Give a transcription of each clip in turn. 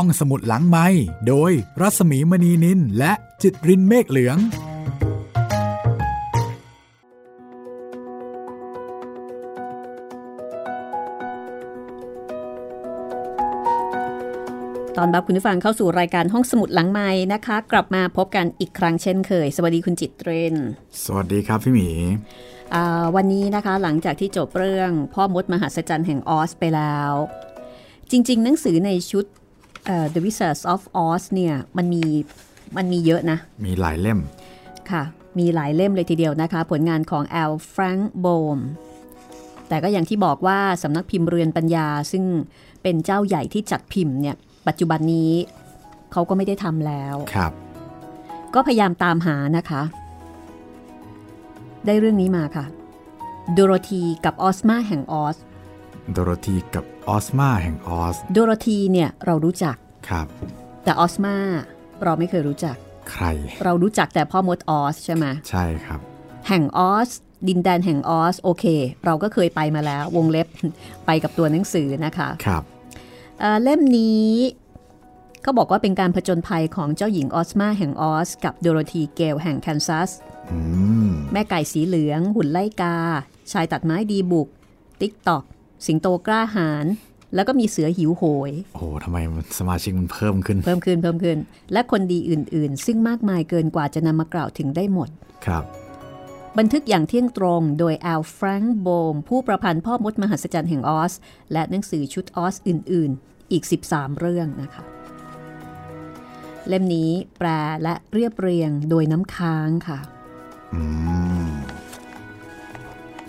ห้องสมุดหลังไม้โดยรัสมีมณีนินและจิตรินเมฆเหลือง ตอนรับคุณผู้ฟังเข้าสู่รายการห้องสมุดหลังไม้นะคะ กลับมาพบกันอีกครั้งเช่นเคย สวัสดีคุณจิตเรน สวัสดีครับพี่หมีอ่าวันนี้นะคะหลังจากที่จบเรื่องพ่อมดมหัศจรรย์แห่งออสไปแล้ว จริง ๆ หนังสือในชุดเอ่อ The Wizards of Oz เนี่ยมันมีมันมีเยอะนะ มีหลายเล่ม ค่ะ มีหลายเล่มเลยทีเดียวนะคะ ผลงานของแอลแฟรงค์โบมแต่ก็อย่างที่บอกว่าสำนักพิมพ์เรือนปัญญา ซึ่งเป็นเจ้าใหญ่ที่จัดพิมพ์เนี่ย ปัจจุบันนี้เขาก็ไม่ได้ทำแล้วครับ ก็พยายามตามหานะคะ ได้เรื่องนี้มาค่ะโดโรธีกับออสมาแห่งออสโดโรธีกับ ออสมาแห่งออส โดโรธีเนี่ยเรารู้จักครับ แต่ออสมาเราไม่เคยรู้จัก ใคร เรารู้จักแต่พ่อมดออสใช่ไหมใช่ครับ แห่งออส ดินแดนแห่งออสโอเค เราก็เคยไปมาแล้ว วงเล็บไปกับตัวหนังสือนะคะครับเอ่อเล่มนี้ก็บอกว่าเป็นการผจญภัยของเจ้าหญิงออสมาแห่งออส กับโดโรธีเกลแห่งแคนซัสอืมแม่ไก่สีเหลือง หุ่นไล่กา ชายตัดไม้ดีบุก ติ๊กตอก สิงโตกล้าหาญแล้วก็มีเสือหิวโหย โอ้โหทำไมมันสมาชิกมันเพิ่มขึ้น เพิ่มขึ้น เพิ่มขึ้น และคนดีอื่น ๆ ซึ่งมากมายเกินกว่าจะนำมากล่าวถึงได้หมด ครับ บันทึกอย่างเที่ยงตรงโดยแอลแฟรงค์โบม ผู้ประพันธ์พ่อมดมหัศจรรย์แห่งออซ และหนังสือชุดออซอื่น ๆ อีก 13 เรื่องนะคะ เล่มนี้แปลและเรียบเรียงโดยน้ำค้างค่ะอืม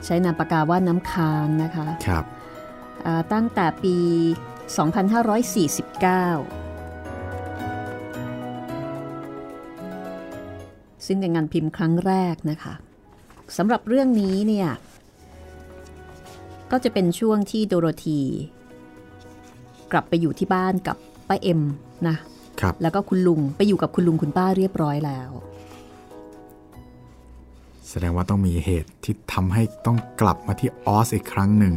ใช้นามปากกาว่าน้ำค้างนะคะ ครับอ่า ตั้งแต่ปี 2549 ซึ่งเป็นงานพิมพ์ครั้งแรกนะคะสำหรับเรื่องนี้เนี่ยก็จะเป็นช่วงที่โดโรธีกลับไปอยู่ที่บ้านกับป้าเอ็มนะครับแล้วก็คุณลุงไปอยู่กับคุณลุงคุณป้าเรียบร้อยแล้ว แสดงว่าต้องมีเหตุที่ทำให้ต้องกลับมาที่ออสอีกครั้งหนึ่ง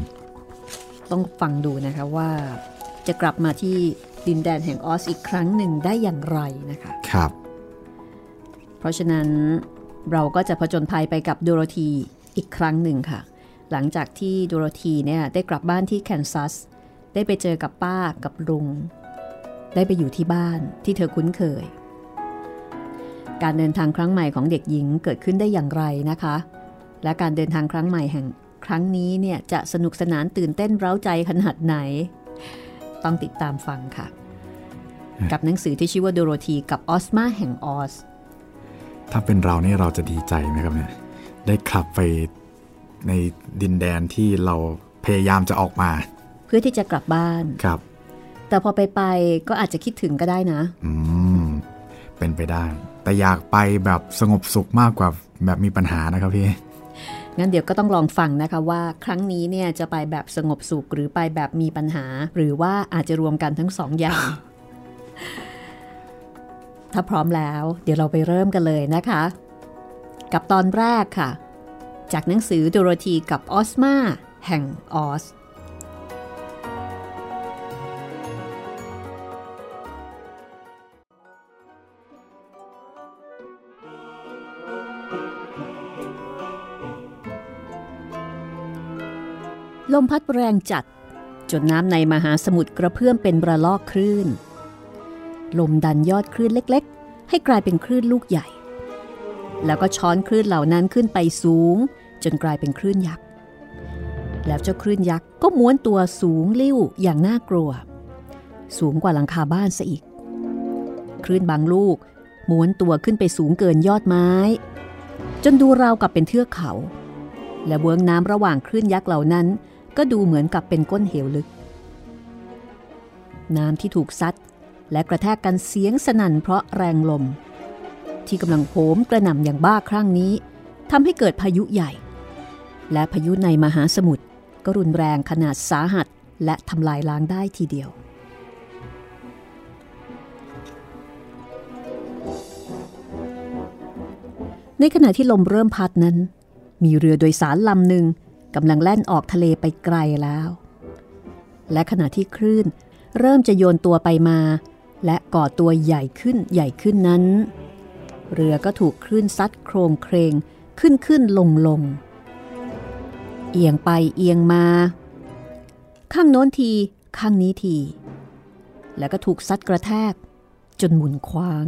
ต้องฟังดูนะคะว่าจะกลับมาที่ดินแดนแห่งออสอีกครั้งหนึ่งได้อย่างไรนะคะครับ เพราะฉะนั้นเราก็จะผจญภัยไปกับโดโรธีอีกครั้งหนึ่งค่ะ หลังจากที่โดโรธีเนี่ยได้กลับบ้านที่แคนซัส ได้ไปเจอกับป้ากับลุง ได้ไปอยู่ที่บ้านที่เธอคุ้นเคย การเดินทางครั้งใหม่ของเด็กหญิงเกิดขึ้นได้อย่างไรนะคะ และการเดินทางครั้งใหม่แห่ง ครั้งนี้เนี่ยจะสนุกสนานตื่นเต้นเร้าใจขนาดไหน ต้องติดตามฟังค่ะ กับหนังสือที่ชื่อว่าโดโรธีกับออสมาแห่งออส ถ้าเป็นเรานี่เราจะดีใจไหมครับเนี่ยได้กลับไปในดินแดนที่เราพยายามจะออกมา เพื่อที่จะกลับบ้านครับ แต่พอไปไปก็อาจจะคิดถึงก็ได้นะอืมเป็นไปได้ แต่อยากไปแบบสงบสุขมากกว่าแบบมีปัญหานะครับพี่ งั้นเดี๋ยวก็ต้องลองฟังนะคะว่าครั้งนี้เนี่ยจะไปแบบสงบสุขหรือไปแบบมีปัญหา หรือว่าอาจจะรวมกันทั้งสองอย่าง ถ้าพร้อมแล้ว เดี๋ยวเราไปเริ่มกันเลยนะคะ กับตอนแรกค่ะ จากหนังสือโดโรธีกับออสมาแห่งออส มพัดแรงจัด จนน้ำในมหาสมุทรกระเพื่อมเป็นระลอกคลื่น ลมดันยอดคลื่นเล็กๆ ให้กลายเป็นคลื่นลูกใหญ่ แล้วก็ช้อนคลื่นเหล่านั้นขึ้นไปสูง จนกลายเป็นคลื่นยักษ์ แล้วเจ้าคลื่นยักษ์ก็ม้วนตัวสูงลิ่วอย่างน่ากลัว สูงกว่าหลังคาบ้านซะอีก คลื่นบางลูกม้วนตัวขึ้นไปสูงเกินยอดไม้ จนดูราวกับเป็นเทือกเขา และเบื้องน้ำระหว่างคลื่นยักษ์เหล่านั้น ก็ดูเหมือนกับเป็นก้นเหวลึก น้ำที่ถูกซัดและกระแทกกันเสียงสนั่นเพราะแรงลม ที่กำลังโหมกระหน่ำอย่างบ้าคลั่งนี้ทำให้เกิดพายุใหญ่ และพายุในมหาสมุทรก็รุนแรงขนาดสาหัสและทำลายล้างได้ทีเดียว ในขณะที่ลมเริ่มพัดนั้น มีเรือโดยสารลำหนึ่ง กำลังแล่นออกทะเลไปไกลแล้ว และขณะที่คลื่นเริ่มจะโยนตัวไปมา และก่อตัวใหญ่ขึ้นใหญ่ขึ้นนั้น เรือก็ถูกคลื่นซัดโครงเครงขึ้นขึ้นลงลงเอียงไปเอียงมา ข้างโน้นที ข้างนี้ที แล้วก็ถูกซัดกระแทก จนหมุนคว้าง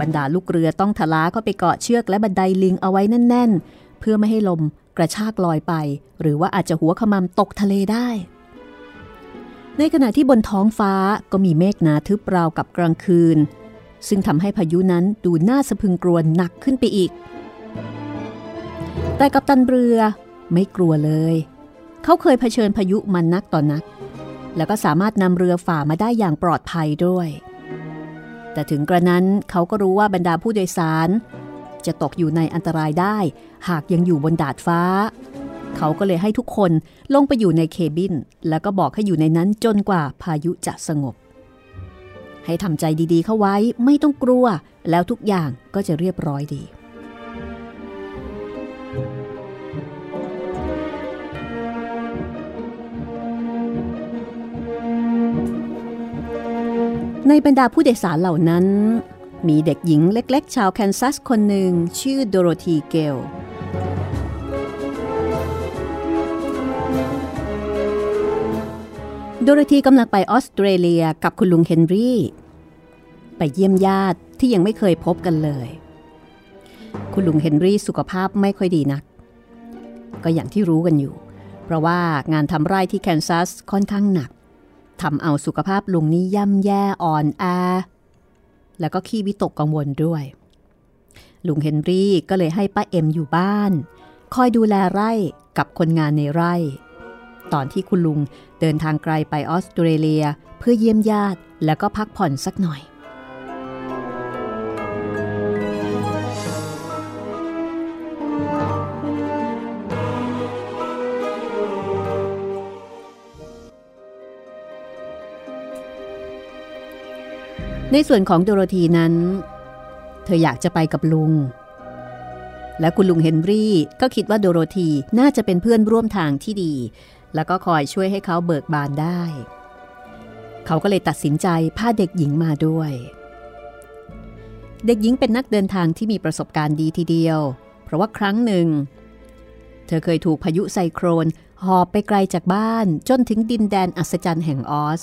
บรรดาลูกเรือต้องทลาเข้าไปเกาะเชือกและบันไดลิงเอาไว้แน่นๆ เพื่อไม่ให้ลมกระชากลอยไป หรือว่าอาจจะหัวขมำตกทะเลได้ ในขณะที่บนท้องฟ้าก็มีเมฆหนาทึบราวกับกลางคืน ซึ่งทำให้พายุนั้นดูน่าสะพึงกลัวหนักขึ้นไปอีก แต่กัปตันเรือไม่กลัวเลย เขาเคยเผชิญพายุมันนักต่อนนัก แล้วก็สามารถนำเรือฝ่ามาได้อย่างปลอดภัยด้วย แต่ถึงกระนั้นเขาก็รู้ว่าบรรดาผู้โดยสาร จะตกอยู่ในอันตรายได้ หากยังอยู่บนดาดฟ้า เขาก็เลยให้ทุกคนลงไปอยู่ในเคบิน แล้วก็บอกให้อยู่ในนั้นจนกว่าพายุจะสงบ ให้ทำใจดีๆ เข้าไว้ไม่ต้องกลัว แล้วทุกอย่างก็จะเรียบร้อยดีในบรรดาผู้โดยสารเหล่านั้น มีเด็กหญิงเล็กๆ ชาวแคนซัสคนหนึ่งชื่อโดโรธีเกล โดโรธีกำลังไปออสเตรเลียกับคุณลุงเฮนรี่ ไปเยี่ยมญาติที่ยังไม่เคยพบกันเลย คุณลุงเฮนรี่สุขภาพไม่ค่อยดีนัก ก็อย่างที่รู้กันอยู่ เพราะว่างานทำไร่ที่แคนซัสค่อนข้างหนักทำเอาสุขภาพลุงนี่ย่ำแย่อ่อนแอ แล้วก็ขี้วิตกกังวลด้วย ลุงเฮนรี่ก็เลยให้ป้าเอ็มอยู่บ้าน คอยดูแลไร่กับคนงานในไร่ ตอนที่คุณลุงเดินทางไกลไปออสเตรเลียเพื่อเยี่ยมญาติแล้วก็พักผ่อนสักหน่อย ในส่วนของโดโรธีนั้น เธออยากจะไปกับลุง และคุณลุงเฮนรี่ก็คิดว่าโดโรธีน่าจะเป็นเพื่อนร่วมทางที่ดี แล้วก็คอยช่วยให้เขาเบิกบานได้ เขาก็เลยตัดสินใจพาเด็กหญิงมาด้วย เด็กหญิงเป็นนักเดินทางที่มีประสบการณ์ดีทีเดียว เพราะว่าครั้งหนึ่ง เธอเคยถูกพายุไซโครนหอบไปไกลจากบ้านจนถึงดินแดนอัศจรรย์แห่งออส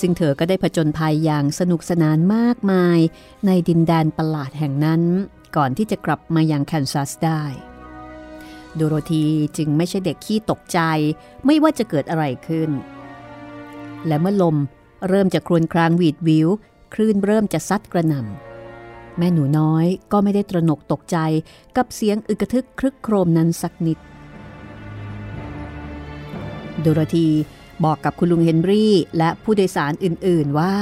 ซึ่งเธอก็ได้ผจญภัยอย่างสนุกสนานมากมาย ในดินแดนประหลาดแห่งนั้น ก่อนที่จะกลับมายังแคนซัสได้ โดโรธีจึงไม่ใช่เด็กขี้ตกใจ ไม่ว่าจะเกิดอะไรขึ้น และเมื่อลมเริ่มจะครวนครางวีดวิว คลื่นเริ่มจะซัดกระหน่ำแม่หนูน้อยก็ไม่ได้ตระหนกตกใจกับเสียงอึกทึกครึกโครมนั้นสักนิด โดโรธี บอกกับคุณลุงเฮนรี่และผู้โดยสารอื่นๆว่า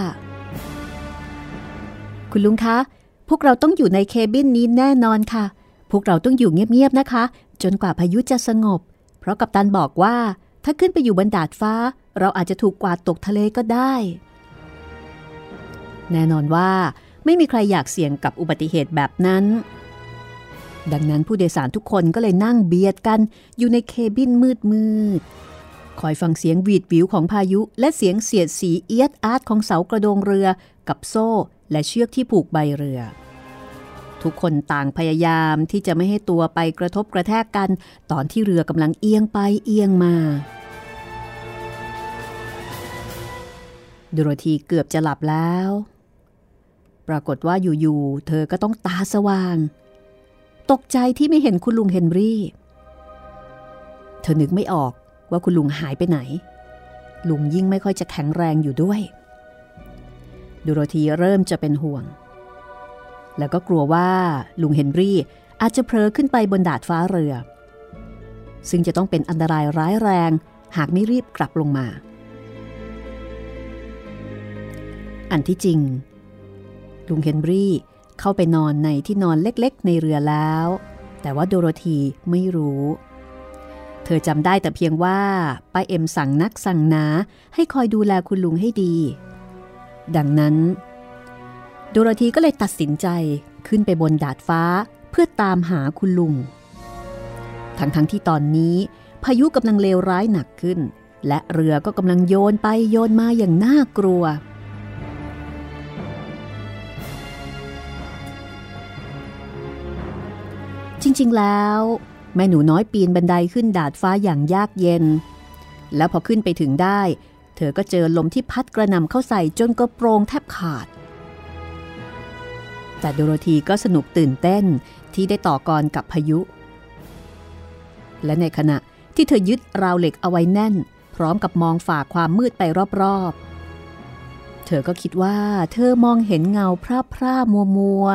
คุณลุงคะ พวกเราต้องอยู่ในเคบินนี้แน่นอนค่ะ พวกเราต้องอยู่เงียบๆนะคะ จนกว่าพายุจะสงบ เพราะกัปตันบอกว่าถ้าขึ้นไปอยู่บนดาดฟ้า เราอาจจะถูกกวาดตกทะเลก็ได้ แน่นอนว่าไม่มีใครอยากเสี่ยงกับอุบัติเหตุแบบนั้น ดังนั้นผู้โดยสารทุกคนก็เลยนั่งเบียดกันอยู่ในเคบินมืดมืด คอยฟังเสียงวีดวิวของพายุ และเสียงเสียดสีเอียดอาร์ตของเสากระโดงเรือ กับโซ่และเชือกที่ผูกใบเรือ ทุกคนต่างพยายามที่จะไม่ให้ตัวไปกระทบกระแทกกัน ตอนที่เรือกำลังเอียงไปเอียงมาดูโรธีเกือบจะหลับแล้ว ปรากฏว่าอยู่ๆ เธอก็ต้องตาสว่าง ตกใจที่ไม่เห็นคุณลุงเฮนรี่ เธอนึกไม่ออก ว่าคุณลุงหายไปไหน ลุงยิ่งไม่ค่อยจะแข็งแรงอยู่ด้วย ดูโรธีเริ่มจะเป็นห่วง แล้วก็กลัวว่าลุงเฮนรี่อาจจะเพลอขึ้นไปบนดาดฟ้าเรือ ซึ่งจะต้องเป็นอันตรายร้ายแรง หากไม่รีบกลับลงมา อันที่จริง ลุงเฮนรี่เข้าไปนอนในที่นอนเล็กๆ ในเรือแล้ว แต่ว่าโดโรธีไม่รู้ เธอจำได้แต่เพียงว่าป้าเอ็มสั่งนักสั่งนาให้คอยดูแลคุณลุงให้ดี ดังนั้น โดโรธีก็เลยตัดสินใจขึ้นไปบนดาดฟ้าเพื่อตามหาคุณลุง ทั้งๆทที่ตอนนี้ พายุกำลังเลวร้ายหนักขึ้น และเรือก็กำลังโยนไปโยนมาอย่างน่ากลัว จริงๆแล้ว แม่หนูน้อยปีนบันไดขึ้นดาดฟ้าอย่างยากเย็น แล้วพอขึ้นไปถึงได้ เธอก็เจอลมที่พัดกระหน่ำเข้าใส่จนกระโปรงแทบขาด แต่โดโรธีก็สนุกตื่นเต้นที่ได้ต่อกรกับพายุ และในขณะที่เธอยึดราวเหล็กเอาไว้แน่น พร้อมกับมองฝ่าความมืดไปรอบๆ เธอก็คิดว่าเธอมองเห็นเงาพร่าพร่ามัวมัว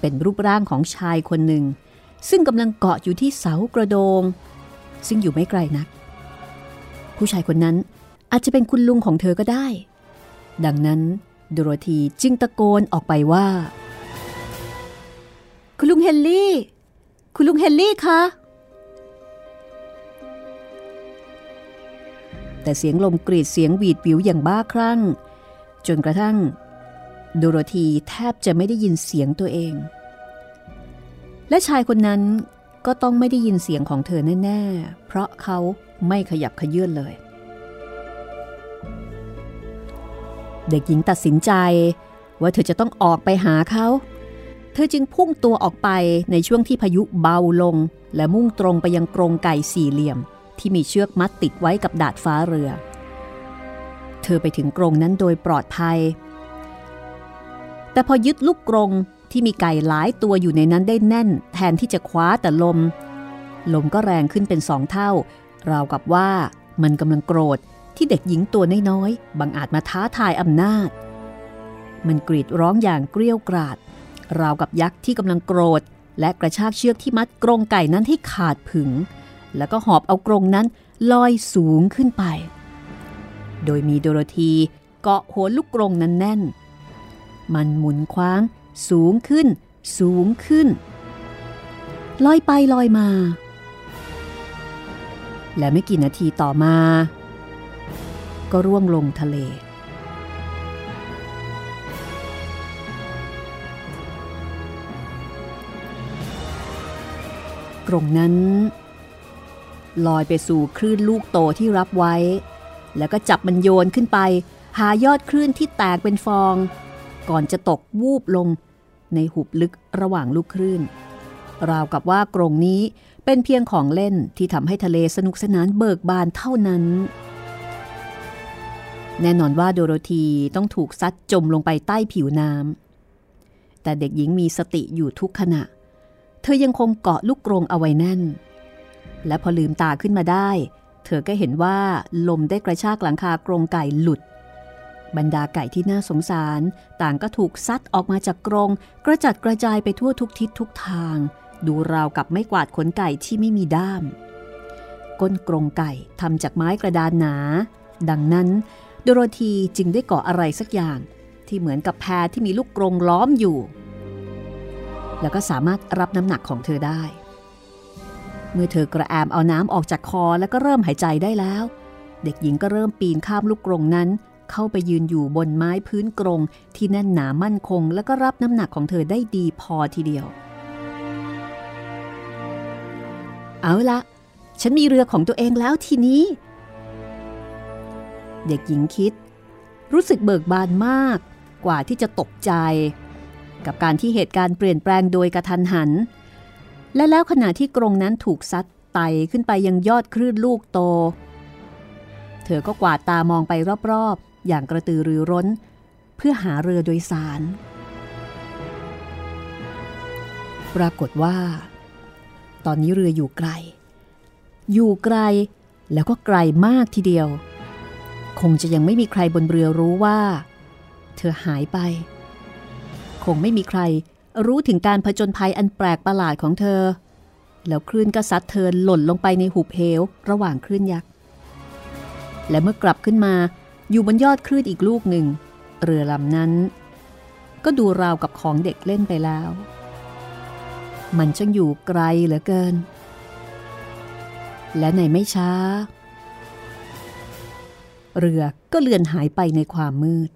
เป็นรูปร่างของชายคนหนึ่ง ซึ่งกำลังเกาะอยู่ที่เสากระโดง ซึ่งอยู่ไม่ไกลนัก ผู้ชายคนนั้นอาจจะเป็นคุณลุงของเธอก็ได้ ดังนั้นโดโรธีจึงตะโกนออกไปว่า คุณลุงเฮนรี่ คุณลุงเฮนรี่คะแต่เสียงลมกรีดเสียงหวีดวิวอย่างบ้าคลั่ง จนกระทั่ง โดโรธีแทบจะไม่ได้ยินเสียงตัวเอง และชายคนนั้นก็ต้องไม่ได้ยินเสียงของเธอแน่ ๆ เพราะเขาไม่ขยับขยื่นเลย เด็กหญิงตัดสินใจว่าเธอจะต้องออกไปหาเขา เธอจึงพุ่งตัวออกไปในช่วงที่พายุเบาลง และมุ่งตรงไปยังกรงไก่สี่เหลี่ยม ที่มีเชือกมัดติดไว้กับดาดฟ้าเรือ เธอไปถึงกรงนั้นโดยปลอดภัย แต่พอยึดลูกกรง ที่มีไก่หลายตัวอยู่ในนั้นได้แน่น แทนที่จะคว้าแต่ลม ลมก็แรงขึ้นเป็นสองเท่า ราวกับว่ามันกำลังโกรธที่เด็กหญิงตัวน้อยๆบังอาจมาท้าทายอำนาจ มันกรีดร้องอย่างเกลี้ยวกราด ราวกับยักษ์ที่กำลังโกรธ และกระชากเชือกที่มัดกรงไก่นั้นให้ขาดผึง แล้วก็หอบเอากรงนั้นลอยสูงขึ้นไป โดยมีโดโรธีเกาะหัวลูกกรงนั้นแน่น มันหมุนคว้าง สูงขึ้น สูงขึ้น ลอยไปลอยมา และไม่กี่นาทีต่อมา ก็ร่วงลงทะเล กรงนั้น ลอยไปสู่คลื่นลูกโตที่รับไว้ แล้วก็จับมันโยนขึ้นไป หายอดคลื่นที่แตกเป็นฟอง ก่อนจะตกวูบลง ในหุบลึกระหว่างลูกคลื่น ราวกับว่ากรงนี้เป็นเพียงของเล่นที่ทำให้ทะเลสนุกสนานเบิกบานเท่านั้น แน่นอนว่าโดโรธีต้องถูกซัดจมลงไปใต้ผิวน้ำแต่เด็กหญิงมีสติอยู่ทุกขณะ เธอยังคงเกาะลูกกรงเอาไว้แน่น และพอลืมตาขึ้นมาได้ เธอก็เห็นว่าลมได้กระชากหลังคากรงไก่หลุด บรรดาไก่ที่น่าสงสาร ต่างก็ถูกซัดออกมาจากกรงกระจัดกระจายไปทั่วทุกทิศทุกทาง ดูราวกับไม่กวาดขนไก่ที่ไม่มีด้าม ก้นกรงไก่ทำจากไม้กระดานหนา ดังนั้น โดโรธีจึงได้กาะอะไรสักอย่าง ที่เหมือนกับแพรที่มีลูกกรงล้อมอยู่ แล้วก็สามารถรับน้ำหนักของเธอได้ เมื่อเธอกระแอมเอาน้ำออกจากคอแล้วก็เริ่มหายใจได้แล้ว เด็กหญิงก็เริ่มปีนข้ามลูกกรงนั้น เข้าไปยืนอยู่บนไม้พื้นกรง ที่แน่นหนามั่นคง แล้วก็รับน้ำหนักของเธอได้ดีพอทีเดียว เอาละฉันมีเรือของตัวเองแล้วทีนี้ เด็กหญิงคิด รู้สึกเบิกบานมากกว่าที่จะตกใจ กับการที่เหตุการณ์เปลี่ยนแปลงโดยกระทันหัน และแล้วขณะที่กรงนั้นถูกซัดไต่ขึ้นไปยังยอดคลื่นลูกโต เธอก็กวาดตามองไปรอบ อย่างกระตือรือร้น เพื่อหาเรือโดยสาร ปรากฏว่า ตอนนี้เรืออยู่ไกล อยู่ไกลแล้วก็ไกลมากทีเดียว คงจะยังไม่มีใครบนเรือรู้ว่า เธอหายไป คงไม่มีใครรู้ถึงการผจญภัยอันแปลกประหลาดของเธอ แล้วคลื่นก็ซัดเธอหล่นลงไปในหุบเหวระหว่างคลื่นยักษ์ และเมื่อกลับขึ้นมา อยู่บนยอดคลื่นอีกลูกหนึ่ง เรือลำนั้น ก็ดูราวกับของเด็กเล่นไปแล้ว มันช่างอยู่ไกลเหลือเกิน และในไม่ช้า เรือก็เลือนหายไปในความมืด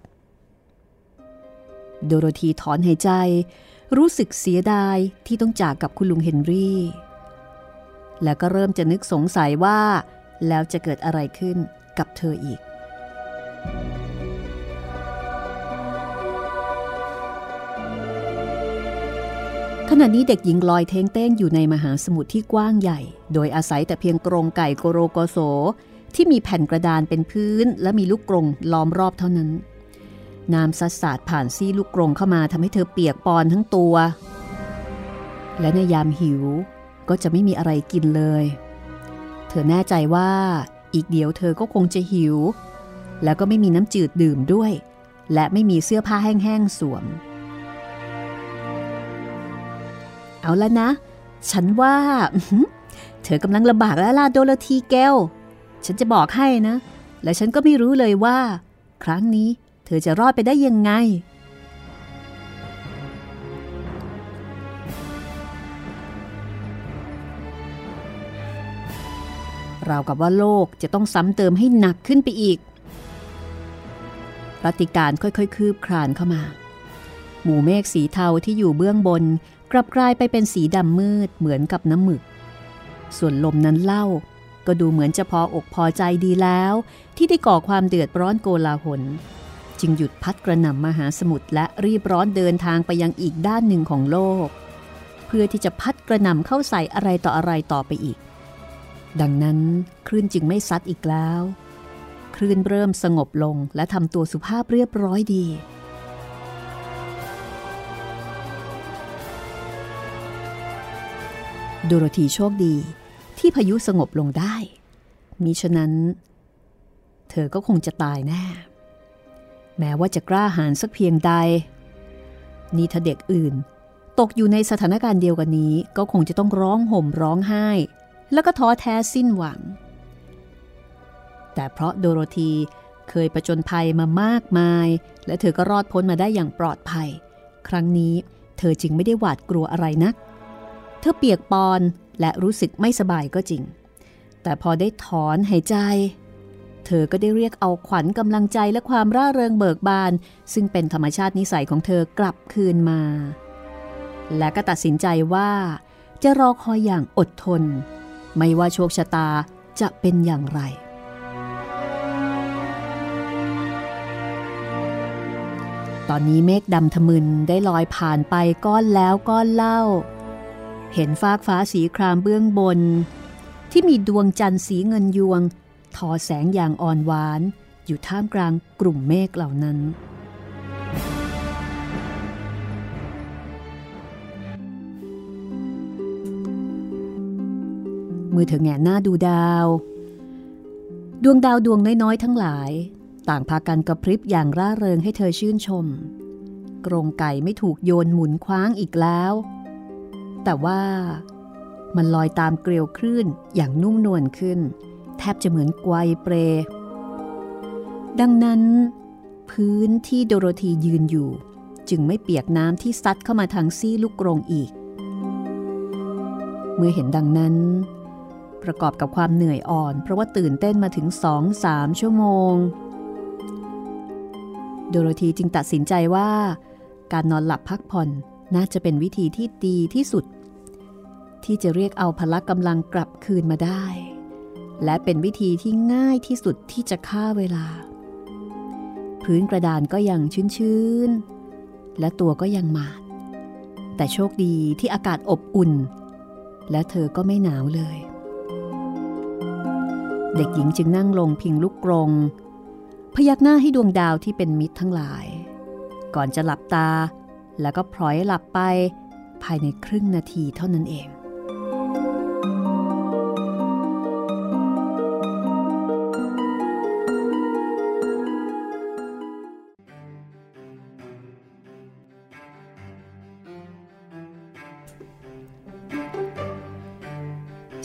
โดโรธีถอนหายใจ รู้สึกเสียดายที่ต้องจากกับคุณลุงเฮนรี่ แล้วก็เริ่มจะนึกสงสัยว่าแล้วจะเกิดอะไรขึ้นกับเธออีก ขณะนี้เด็กหญิงลอยเท้งเต้งอยู่ในมหาสมุทรที่กว้างใหญ่ โดยอาศัยแต่เพียงกรงไก่โกโรโกโส ที่มีแผ่นกระดานเป็นพื้น และมีลูกกรงล้อมรอบเท่านั้น น้ำซัดสาดผ่านซี่ลูกกรงเข้ามาทำให้เธอเปียกปอนทั้งตัว และในยามหิวก็จะไม่มีอะไรกินเลย เธอแน่ใจว่าอีกเดี๋ยวเธอก็คงจะหิว แล้วก็ไม่มีน้ำจืดดื่มด้วย และไม่มีเสื้อผ้าแห้งๆสวม เอาแล้วนะ ฉันว่า เธอกำลังลำบากแล้วล่ะโดโลทีแก้ว ฉันจะบอกให้นะ และฉันก็ไม่รู้เลยว่า ครั้งนี้เธอจะรอดไปได้ยังไงราวกับว่าโลกจะต้องซ้ำเติมให้หนักขึ้นไปอีก รัติการค่อยๆ คืบคลานเข้ามา หมู่เมฆสีเทาที่อยู่เบื้องบน กลับกลายไปเป็นสีดำมืดเหมือนกับน้ำหมึก ส่วนลมนั้นเล่า ก็ดูเหมือนจะพออกพอใจดีแล้ว ที่ได้ก่อความเดือดร้อนโกลาหล จึงหยุดพัดกระหน่ำมหาสมุทรและรีบร้อนเดินทางไปยังอีกด้านหนึ่งของโลก เพื่อที่จะพัดกระหน่ำเข้าใส่อะไรต่ออะไรต่อไปอีก ดังนั้นคลื่นจึงไม่ซัดอีกแล้ว คลื่นเริ่มสงบลงและทำตัวสุภาพเรียบร้อยดี โดโรธีโชคดีที่พายุสงบลงได้ มิฉะนั้น เธอก็คงจะตายแน่ แม้ว่าจะกล้าหาญสักเพียงใด นี่ถ้าเด็กอื่น ตกอยู่ในสถานการณ์เดียวกันนี้ ก็คงจะต้องร้องห่มร้องไห้ แล้วก็ท้อแท้สิ้นหวัง แต่เพราะโดโรธีเคยประจนภัยมามากมาย และเธอก็รอดพ้นมาได้อย่างปลอดภัย ครั้งนี้เธอจึงไม่ได้หวาดกลัวอะไรนัก เธอเปียกปอนและรู้สึกไม่สบายก็จริง แต่พอได้ถอนหายใจ เธอก็ได้เรียกเอาขวัญกำลังใจและความร่าเริงเบิกบาน ซึ่งเป็นธรรมชาตินิสัยของเธอกลับคืนมา และก็ตัดสินใจว่า จะรอคอยอย่างอดทน ไม่ว่าโชคชะตาจะเป็นอย่างไร ตอนนี้เมฆดำทะมึนได้ลอยผ่านไปก้อนแล้วก้อนเล่า เห็นฟากฟ้าสีครามเบื้องบน ที่มีดวงจันทร์สีเงินยวง ทอแสงอย่างอ่อนหวาน อยู่ท่ามกลางกลุ่มเมฆเหล่านั้น มือเธอแงหน้าดูดาว ดวงดาวดวงน้อยๆทั้งหลาย ต่างพากันกระพริบอย่างร่าเริงให้เธอชื่นชม กรงไก่ไม่ถูกโยนหมุนคว้างอีกแล้ว แต่ว่ามันลอยตามเกลียวคลื่นอย่างนุ่มนวลขึ้น แทบจะเหมือนไกวเปร ดังนั้น พื้นที่โดโรธียืนอยู่ จึงไม่เปียกน้ำที่ซัดเข้ามาทางซี่ลูกกรงอีก เมื่อเห็นดังนั้น ประกอบกับความเหนื่อยอ่อน เพราะว่าตื่นเต้นมาถึงสองสามชั่วโมง โดโรธีจึงตัดสินใจว่า การนอนหลับพักผ่อนน่าจะเป็นวิธีที่ดีที่สุด ที่จะเรียกเอาพละกำลังกลับคืนมาได้ และเป็นวิธีที่ง่ายที่สุดที่จะฆ่าเวลา พื้นกระดานก็ยังชื้นๆ และตัวก็ยังหมาด แต่โชคดีที่อากาศอบอุ่น และเธอก็ไม่หนาวเลย เด็กหญิงจึงนั่งลงพิงลูกกรง พยักหน้าให้ดวงดาวที่เป็นมิตรทั้งหลาย ก่อนจะหลับตา แล้วก็พลอยหลับไปภายในครึ่งนาทีเท่านั้นเอง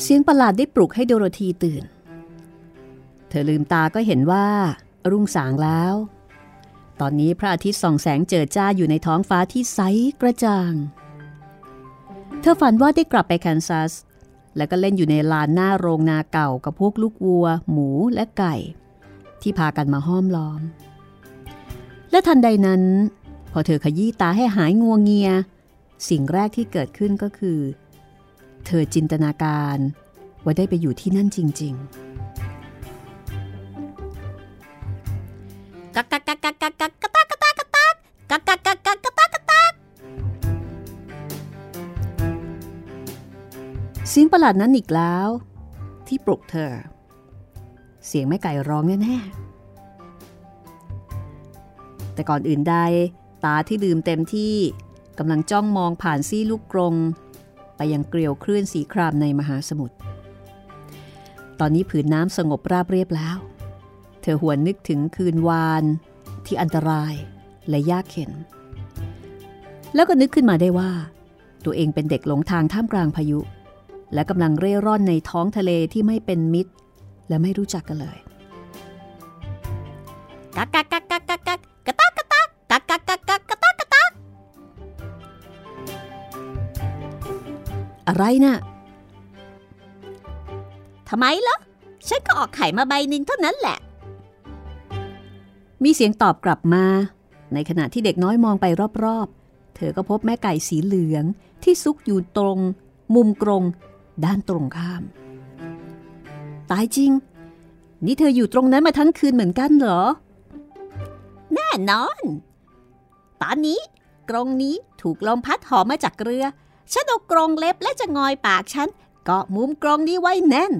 เสียงประหลาดได้ปลุกให้โดโรธีตื่น เธอลืมตาก็เห็นว่า รุ่งสางแล้ว ตอนนี้พระอาทิตย์ส่องแสงเจิดจ้าอยู่ในท้องฟ้าที่ใสกระจ่าง เธอฝันว่าได้กลับไปแคนซัส แล้วก็เล่นอยู่ในลานหน้าโรงนาเก่ากับพวกลูกวัว หมูและไก่ ที่พากันมาห้อมล้อม และทันใดนั้น พอเธอขยี้ตาให้หายงัวงเงีย สิ่งแรกที่เกิดขึ้นก็คือ เธอจินตนาการว่าได้ไปอยู่ที่นั่นจริง ๆ กักกักกักกักกักกักกะตักกะตักกะตักกักกักกักกักกะตักกะตักเสียงประหลาดนั้นอีกแล้ว ที่ปลุกเธอ เสียงแม่ไก่ร้องแน่ๆแต่ก่อนอื่นใดตาที่ลืมเต็มที่กำลังจ้องมองผ่านซี่ลูกกรงไปยังเกลียวคลื่นสีครามในมหาสมุทรตอนนี้ผืนน้ำสงบราบเรียบแล้ว เธอหวนนึกถึงคืนวานที่อันตรายและยากเข็น แล้วก็นึกขึ้นมาได้ว่า ตัวเองเป็นเด็กหลงทางท่ามกลางพายุ และกำลังเร่ร่อนในท้องทะเลที่ไม่เป็นมิตร และไม่รู้จักกันเลยกักกักกักกักกักกักกะตักกะตักกักกักกักกักกะตักกะตักอะไรนะ่ะทำไมล่ะฉันก็ออกไข่มาใบหนึ่งเท่านั้นแหละ มีเสียงตอบกลับมา ในขณะที่เด็กน้อยมองไปรอบๆ เธอก็พบแม่ไก่สีเหลืองที่ซุกอยู่ตรง มุมกรง ด้านตรงข้าม ตายจริง นี่เธออยู่ตรงนั้นมาทั้งคืนเหมือนกันเหรอ แน่นอน ตอนนี้กรงนี้ถูกลมพัดหอมมาจากเรือ ฉันเอากรงเล็บและจะงอยปากฉันเกาะมุมกรงนี้ไว้แน่น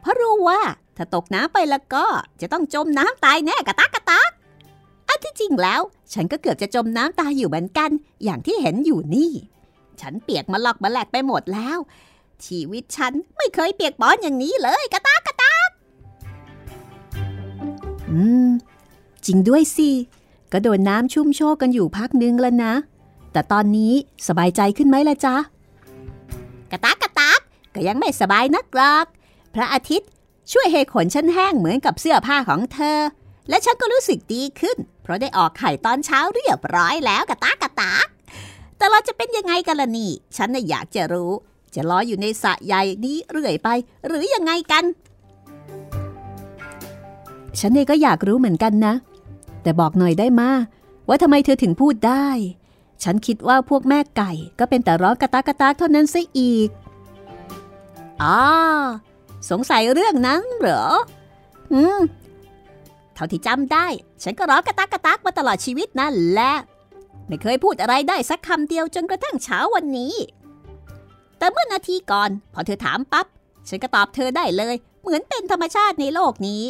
เพราะรู้ว่าถ้าตกน้ำไปแล้วก็จะต้องจมน้ำตายแน่กะตัก ตักอันที่จริงแล้ว ฉันก็เกือบจะจมน้ำตายอยู่เหมือนกัน อย่างที่เห็นอยู่นี่ ฉันเปียกมาหลอกมาแหลกไปหมดแล้ว ชีวิตฉันไม่เคยเปียกปอนอย่างนี้เลยกระตักกะตักอืม จริงด้วยสิ ก็โดนน้ำชุ่มโชกกันอยู่พักนึงแล้วนะ แต่ตอนนี้สบายใจขึ้นไหมล่ะจ๊ะ กระตักกะตักก็ยังไม่สบายนักหรอก พระอาทิตย์ช่วยให้ขนฉันแห้งเหมือนกับเสื้อผ้าของเธอ และฉันก็รู้สึกดีขึ้น เพราะได้ออกไข่ตอนเช้าเรียบร้อยแล้วกะตากะตากแต่เราจะเป็นยังไงกันล่ะนี่ ฉันน่ะอยากจะรู้ จะลอยอยู่ในสระใหญ่นี้เรื่อยไป หรือยังไงกัน ฉันเองก็อยากรู้เหมือนกันนะ แต่บอกหน่อยได้มาว่าทำไมเธอถึงพูดได้ ฉันคิดว่าพวกแม่ไก่ ก็เป็นแต่ร้องกระตากกระตากเท่านั้นซะอีกอ๋อสงสัยเรื่องนั้นเหรอ อืม เท่าที่จำได้ ฉันก็ร้องกระตักกระตักมาตลอดชีวิตนั่นแหละ ไม่เคยพูดอะไรได้สักคำเดียวจนกระทั่งเช้าวันนี้ แต่เมื่อนาทีก่อน พอเธอถามปับ๊บ ฉันก็ตอบเธอได้เลย เหมือนเป็นธรรมชาติในโลกนี้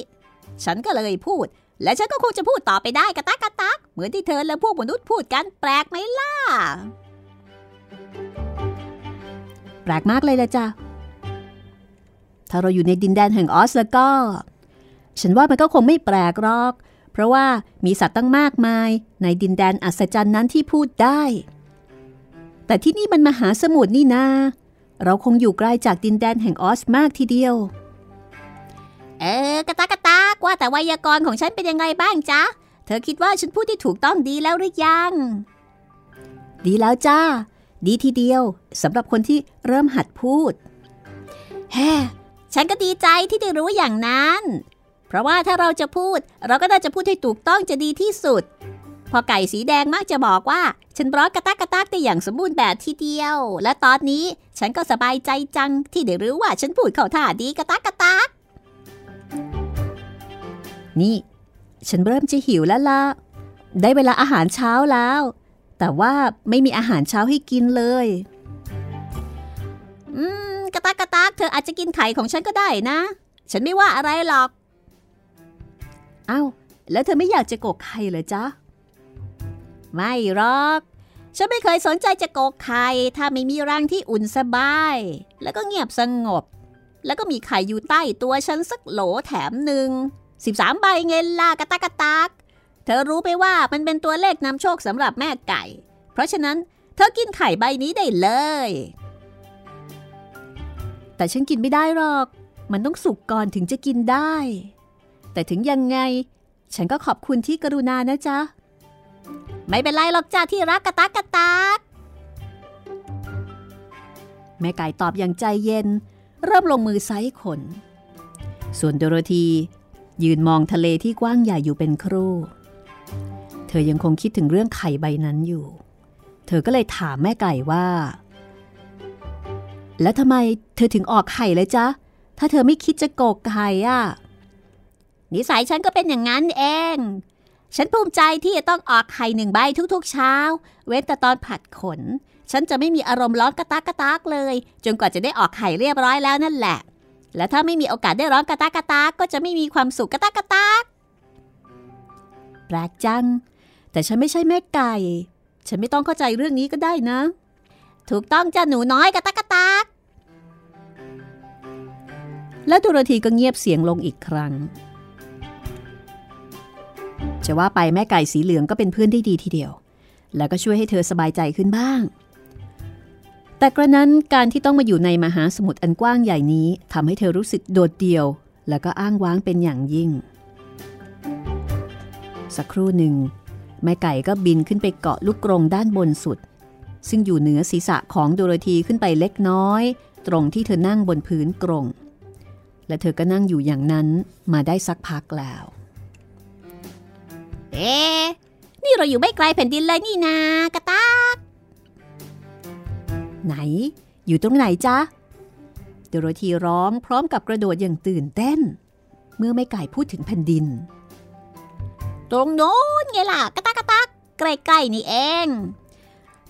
ฉันก็เลยพูด และฉันก็คงจะพูดต่อไปได้กระตักกระตัก เหมือนที่เธอและพวกมนุษย์พูดกันแปลกไหมล่ะ แปลกมากเลยละจ้ะถ้าเราอยู่ในดินแดนแห่งออสแล้วก็ ฉันว่ามันก็คงไม่แปลกหรอก เพราะว่ามีสัตว์ตั้งมากมาย ในดินแดนอัศจรรย์นั้นที่พูดได้ แต่ที่นี่มันมหาสมุทรนี่นา เราคงอยู่ไกลาจากดินแดนแห่งออสมากทีเดียว เออกระตากกระตากว่าแต่ไวยากรณ์ของฉันเป็นยังไงบ้างจ๊ะ เธอคิดว่าฉันพูดที่ถูกต้องดีแล้วหรือยัง ดีแล้วจ้า ดีทีเดียวสำหรับคนที่เริ่มหัดพูด แฮ่ฉันก็ดีใจที่ได้รู้อย่างนั้น เพราะว่าถ้าเราจะพูด เราก็น่าจะพูดให้ถูกต้องจะดีที่สุด พอไก่สีแดงมักจะบอกว่า ฉันร้องกระตักกระตักได้อย่างสมบูรณ์แบบทีเดียว และตอนนี้ฉันก็สบายใจจังที่ได้รู้ว่าฉันพูดเข้าท่าดีกระตักกระตัก นี่ ฉันเริ่มจะหิวแล้วล่ะ ได้เวลาอาหารเช้าแล้ว แต่ว่าไม่มีอาหารเช้าให้กินเลย อืมกระตักกระตักเธออาจจะกินไข่ของฉันก็ได้นะ ฉันไม่ว่าอะไรหรอก อ้าแล้วเธอไม่อยากจะโกกไข่เหรอจ๊ะ ไม่หรอก ฉันไม่เคยสนใจจะโกกไข่ถ้าไม่มีรังที่อุ่นสบาย แล้วก็เงียบสงบ แล้วก็มีไข่อยู่ใต้ตัวฉันสักโหลแถมหนึ่ง13ใบเงินล่ะกระตักกระตักเธอรู้ไปว่ามันเป็นตัวเลขนำโชคสำหรับแม่ไก่ เพราะฉะนั้นเธอกินไข่ใบนี้ได้เลย แต่ฉันกินไม่ได้หรอก มันต้องสุกก่อนถึงจะกินได้ แต่ถึงยังไง ฉันก็ขอบคุณที่กรุณานะจ๊ะ ไม่เป็นไรหรอกจ้าที่รักกระตักกระตัก แม่ไก่ตอบอย่างใจเย็น เริ่มลงมือไซส์ขน ส่วนโดโรธียืนมองทะเลที่กว้างใหญ่อยู่เป็นครู่ เธอยังคงคิดถึงเรื่องไข่ใบนั้นอยู่ เธอก็เลยถามแม่ไก่ว่า แล้วทำไมเธอถึงออกไข่เลยจ๊ะ ถ้าเธอไม่คิดจะโกกไข่อะ นิสัยฉันก็เป็นอย่างนั้นเอง ฉันภูมิใจที่จะต้องออกไข่หนึ่งใบทุกๆเช้า เว้นแต่ตอนผัดขน ฉันจะไม่มีอารมณ์ร้อนกระตากกระตากเลย จนกว่าจะได้ออกไข่เรียบร้อยแล้วนั่นแหละ และถ้าไม่มีโอกาสได้ร้อนกระตากกระตากก็จะไม่มีความสุขกระตากกระตากแปลกจัง แต่ฉันไม่ใช่แม่ไก่ ฉันไม่ต้องเข้าใจเรื่องนี้ก็ได้นะ ถูกต้องจ้าหนูน้อยกระตากกระตากและดุรธีก็เงียบเสียงลงอีกครั้ง จะว่าไปแม่ไก่สีเหลืองก็เป็นเพื่อนได้ดีทีเดียว แล้วก็ช่วยให้เธอสบายใจขึ้นบ้าง แต่กระนั้นการที่ต้องมาอยู่ในมหาสมุทรอันกว้างใหญ่นี้ทำให้เธอรู้สึกโดดเดี่ยว แล้วก็อ้างว้างเป็นอย่างยิ่ง สักครู่หนึ่ง แม่ไก่ก็บินขึ้นไปเกาะลูกกรงด้านบนสุด ซึ่งอยู่เหนือศีรษะของโดโรธีขึ้นไปเล็กน้อย ตรงที่เธอนั่งบนพื้นกรงและเธอก็นั่งอยู่อย่างนั้นมาได้สักพักแล้ว เอ๊นี่เราอยู่ไม่ไกลแผ่นดินเลยนี่นากระตากไหน อยู่ตรงไหนจ๊ะโดโรธีร้องพร้อมกับกระโดดอย่างตื่นเต้น เมื่อแม่ไก่พูดถึงแผ่นดิน ตรงโน้นไงล่ะกระตากกระตากใกล้ๆนี่เอง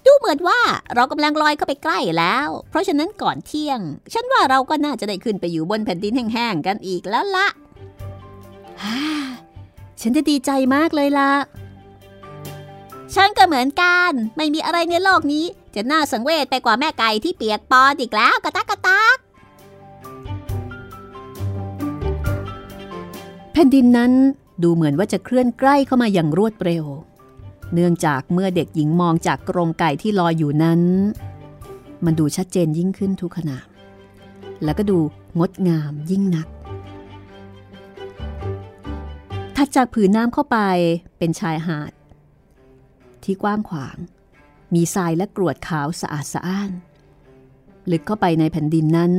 ดูเหมือนว่าเรากำลังลอยเข้าไปใกล้แล้ว เพราะฉะนั้นก่อนเที่ยง ฉันว่าเราก็น่าจะได้ขึ้นไปอยู่บนแผ่นดินแห้งๆกันอีกแล้วละฮ่า ฉันจะดีใจมากเลยล่ะ ฉันก็เหมือนกัน ไม่มีอะไรในโลกนี้ จะน่าสังเวชไปกว่าแม่ไก่ที่เปียกปอนอีกแล้วกระตากกระตากแผ่นดินนั้นดูเหมือนว่าจะเคลื่อนใกล้เข้ามาอย่างรวดเร็ว เนื่องจากเมื่อเด็กหญิงมองจากกรงไก่ที่ลอยอยู่นั้น มันดูชัดเจนยิ่งขึ้นทุกขณะ แล้วก็ดูงดงามยิ่งนัก ถัดจากผืนน้ำเข้าไปเป็นชายหาด ที่กว้างขวาง มีทรายและกรวดขาวสะอาดสะอ้าน ลึกเข้าไปในแผ่นดินนั้น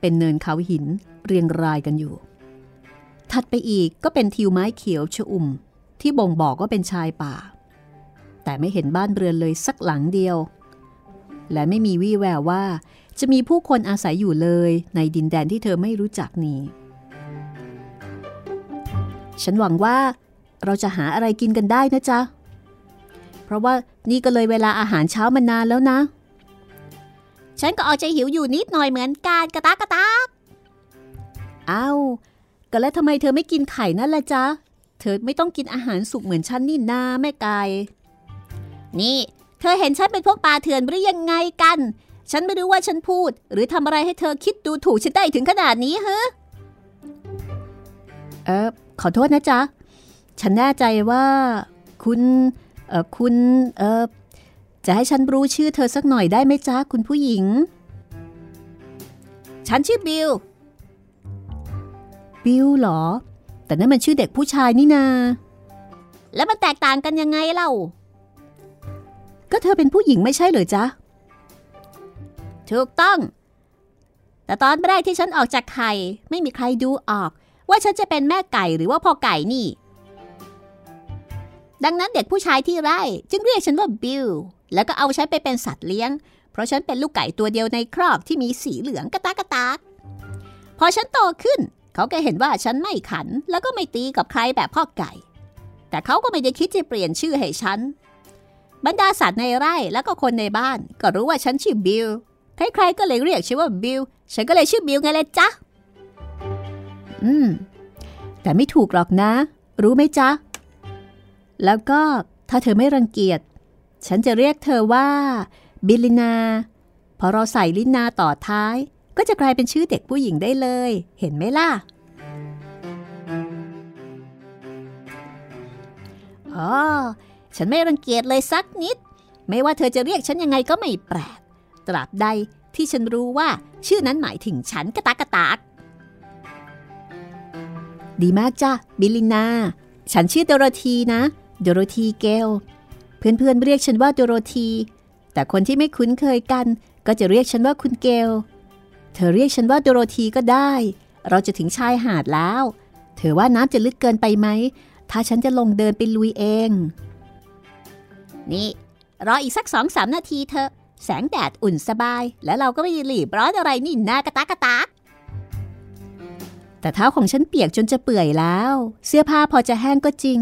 เป็นเนินเขาหินเรียงรายกันอยู่ ถัดไปอีกก็เป็นทิวไม้เขียวชอุ่ม ที่บ่งบอกว่าเป็นชายป่า แต่ไม่เห็นบ้านเรือนเลยสักหลังเดียว และไม่มีวี่แววว่าจะมีผู้คนอาศัยอยู่เลยในดินแดนที่เธอไม่รู้จักนี้ ฉันหวังว่าเราจะหาอะไรกินกันได้นะจ๊ะ เพราะว่านี่ก็เลยเวลาอาหารเช้ามานานแล้วนะ ฉันก็เอาใจหิวอยู่นิดหน่อยเหมือนกันกระตากกระตากอ้าวก็แล้วทำไมเธอไม่กินไข่นั่นละจ๊ะ เธอไม่ต้องกินอาหารสุกเหมือนฉันนี่นาแม่ไก่นี่ เธอเห็นฉันเป็นพวกปลาเถื่อนหรือยังไงกัน ฉันไม่รู้ว่าฉันพูด หรือทำอะไรให้เธอคิดดูถูกฉันได้ถึงขนาดนี้ฮะเออ ขอโทษนะจ๊ะ ฉันแน่ใจว่าคุณเออคุณเออจะให้ฉันรู้ชื่อเธอสักหน่อยได้ไหมจ๊ะ คุณผู้หญิง ฉันชื่อบิล บิวเหรอ แต่นั่นมันชื่อเด็กผู้ชายนี่นา แล้วมันแตกต่างกันยังไงเล่า ก็เธอเป็นผู้หญิงไม่ใช่เหรอจ๊ะ ถูกต้อง แต่ตอนแรกที่ฉันออกจากไข่ไม่มีใครดูออก ว่าฉันจะเป็นแม่ไก่หรือว่าพ่อไก่นี่ ดังนั้นเด็กผู้ชายที่ไร่จึงเรียกฉันว่าบิลแล้วก็เอาฉันไปเป็นสัตว์เลี้ยง เพราะฉันเป็นลูกไก่ตัวเดียวในครอกที่มีสีเหลืองกระตากกระตากพอฉันโตขึ้น เขาก็เห็นว่าฉันไม่ขัน แล้วก็ไม่ตีกับใครแบบพ่อไก่ แต่เขาก็ไม่ได้คิดจะเปลี่ยนชื่อให้ฉันบรรดาสัตว์ในไร่แล้วก็คนในบ้าน ก็รู้ว่าฉันชื่อบิลใครๆก็เลยเรียกฉันว่าบิลฉันก็เลยชื่อบิลไงเลยจ๊ะ อืม แต่ไม่ถูกหรอกนะ รู้ไหมจ๊ะ แล้วก็ถ้าเธอไม่รังเกียจ ฉันจะเรียกเธอว่า บิลลินา พอเราใส่ลินาต่อท้าย ก็จะกลายเป็นชื่อเด็กผู้หญิงได้เลย เห็นไหมล่ะ อ๋อ ฉันไม่รังเกียจเลยสักนิด ไม่ว่าเธอจะเรียกฉันยังไงก็ไม่แปลก ตราบใดที่ฉันรู้ว่าชื่อนั้นหมายถึงฉันกระตากกระตาก ดีมากจ้ะบิลลินา ฉันชื่อโดโรธีนะ โดโรธีเกล เพื่อนๆเรียกฉันว่าโดโรธี แต่คนที่ไม่คุ้นเคยกัน ก็จะเรียกฉันว่าคุณเกล เธอเรียกฉันว่าโดโรธีก็ได้ เราจะถึงชายหาดแล้ว เธอว่าน้ำจะลึกเกินไปไหม ถ้าฉันจะลงเดินไปลุยเอง นี่ รออีกสักสองสามนาทีเถอะ แสงแดดอุ่นสบาย แล้วเราก็ไม่รีบร้อนอะไรนี่นากระตากกระตาก แต่เท้าของฉันเปียกจนจะเปื่อยแล้ว เสื้อผ้าพอจะแห้งก็จริง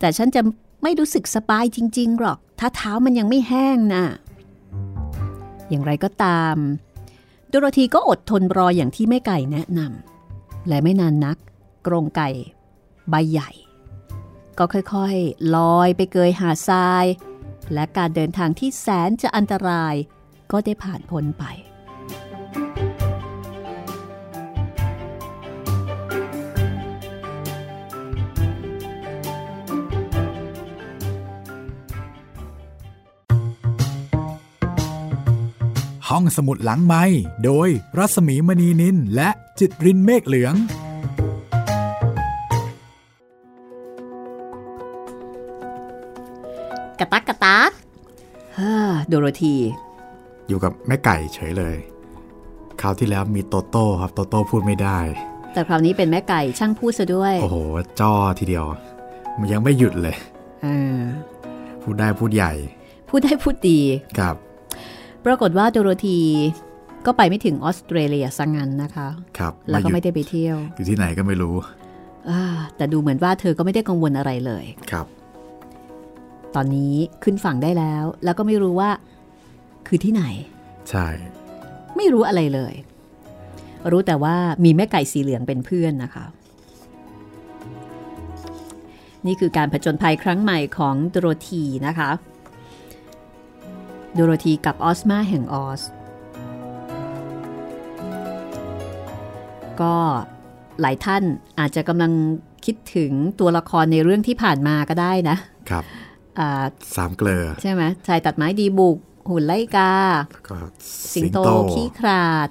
แต่ฉันจะไม่รู้สึกสบายจริง ๆ หรอก ถ้าเท้ามันยังไม่แห้งนะ่ะ อย่างไรก็ตามโดโรธีก็อดทนรออย่างที่แม่ไก่แนะนำและไม่นานนัก กรงไก่ ใบใหญ่ ก็ค่อยๆ ลอยไปเกยหาทราย และการเดินทางที่แสนจะอันตรายก็ได้ผ่านพ้นไป ห้องสมุดหลังไม้โดยรัสมีมณีนินและจิตรินเมฆเหลือง กระตักกระตักฮ่าโดโรธี อยู่กับแม่ไก่เฉยเลย คราวที่แล้วมีโตโต้ครับโตโต้พูดไม่ได้ แต่คราวนี้เป็นแม่ไก่ช่างพูดซะด้วย โอ้โห จ้อทีเดียว มันยังไม่หยุดเลยอ่าพูดได้พูดใหญ่ พูดได้พูดดี ครับ ปรากฏว่าโดโรธีก็ไปไม่ถึงออสเตรเลียซะงั้นนะคะ ครับแล้วก็าหยุไม่ได้ไปเที่ยว อยู่ที่ไหนก็ไม่รู้อ่าแต่ดูเหมือนว่าเธอก็ไม่ได้กังวลอะไรเลย ครับ ตอนนี้ขึ้นฝั่งได้แล้ว แล้วก็ไม่รู้ว่า คือที่ไหน ใช่ ไม่รู้อะไรเลย รู้แต่ว่ามีแม่ไก่สีเหลืองเป็นเพื่อนนะคะ นี่คือการผจญภัยครั้งใหม่ของโดโรธีนะคะ โดโรธีกับออสมาแห่งออส ก็หลายท่านอาจจะกำลังคิดถึงตัวละครในเรื่องที่ผ่านมาก็ได้นะ ครับอ่าสามเกลอใช่ไหมชายตัดไม้ดีบุก หุ่นไล่กาแล้วก็สิงโตขี้ขลาด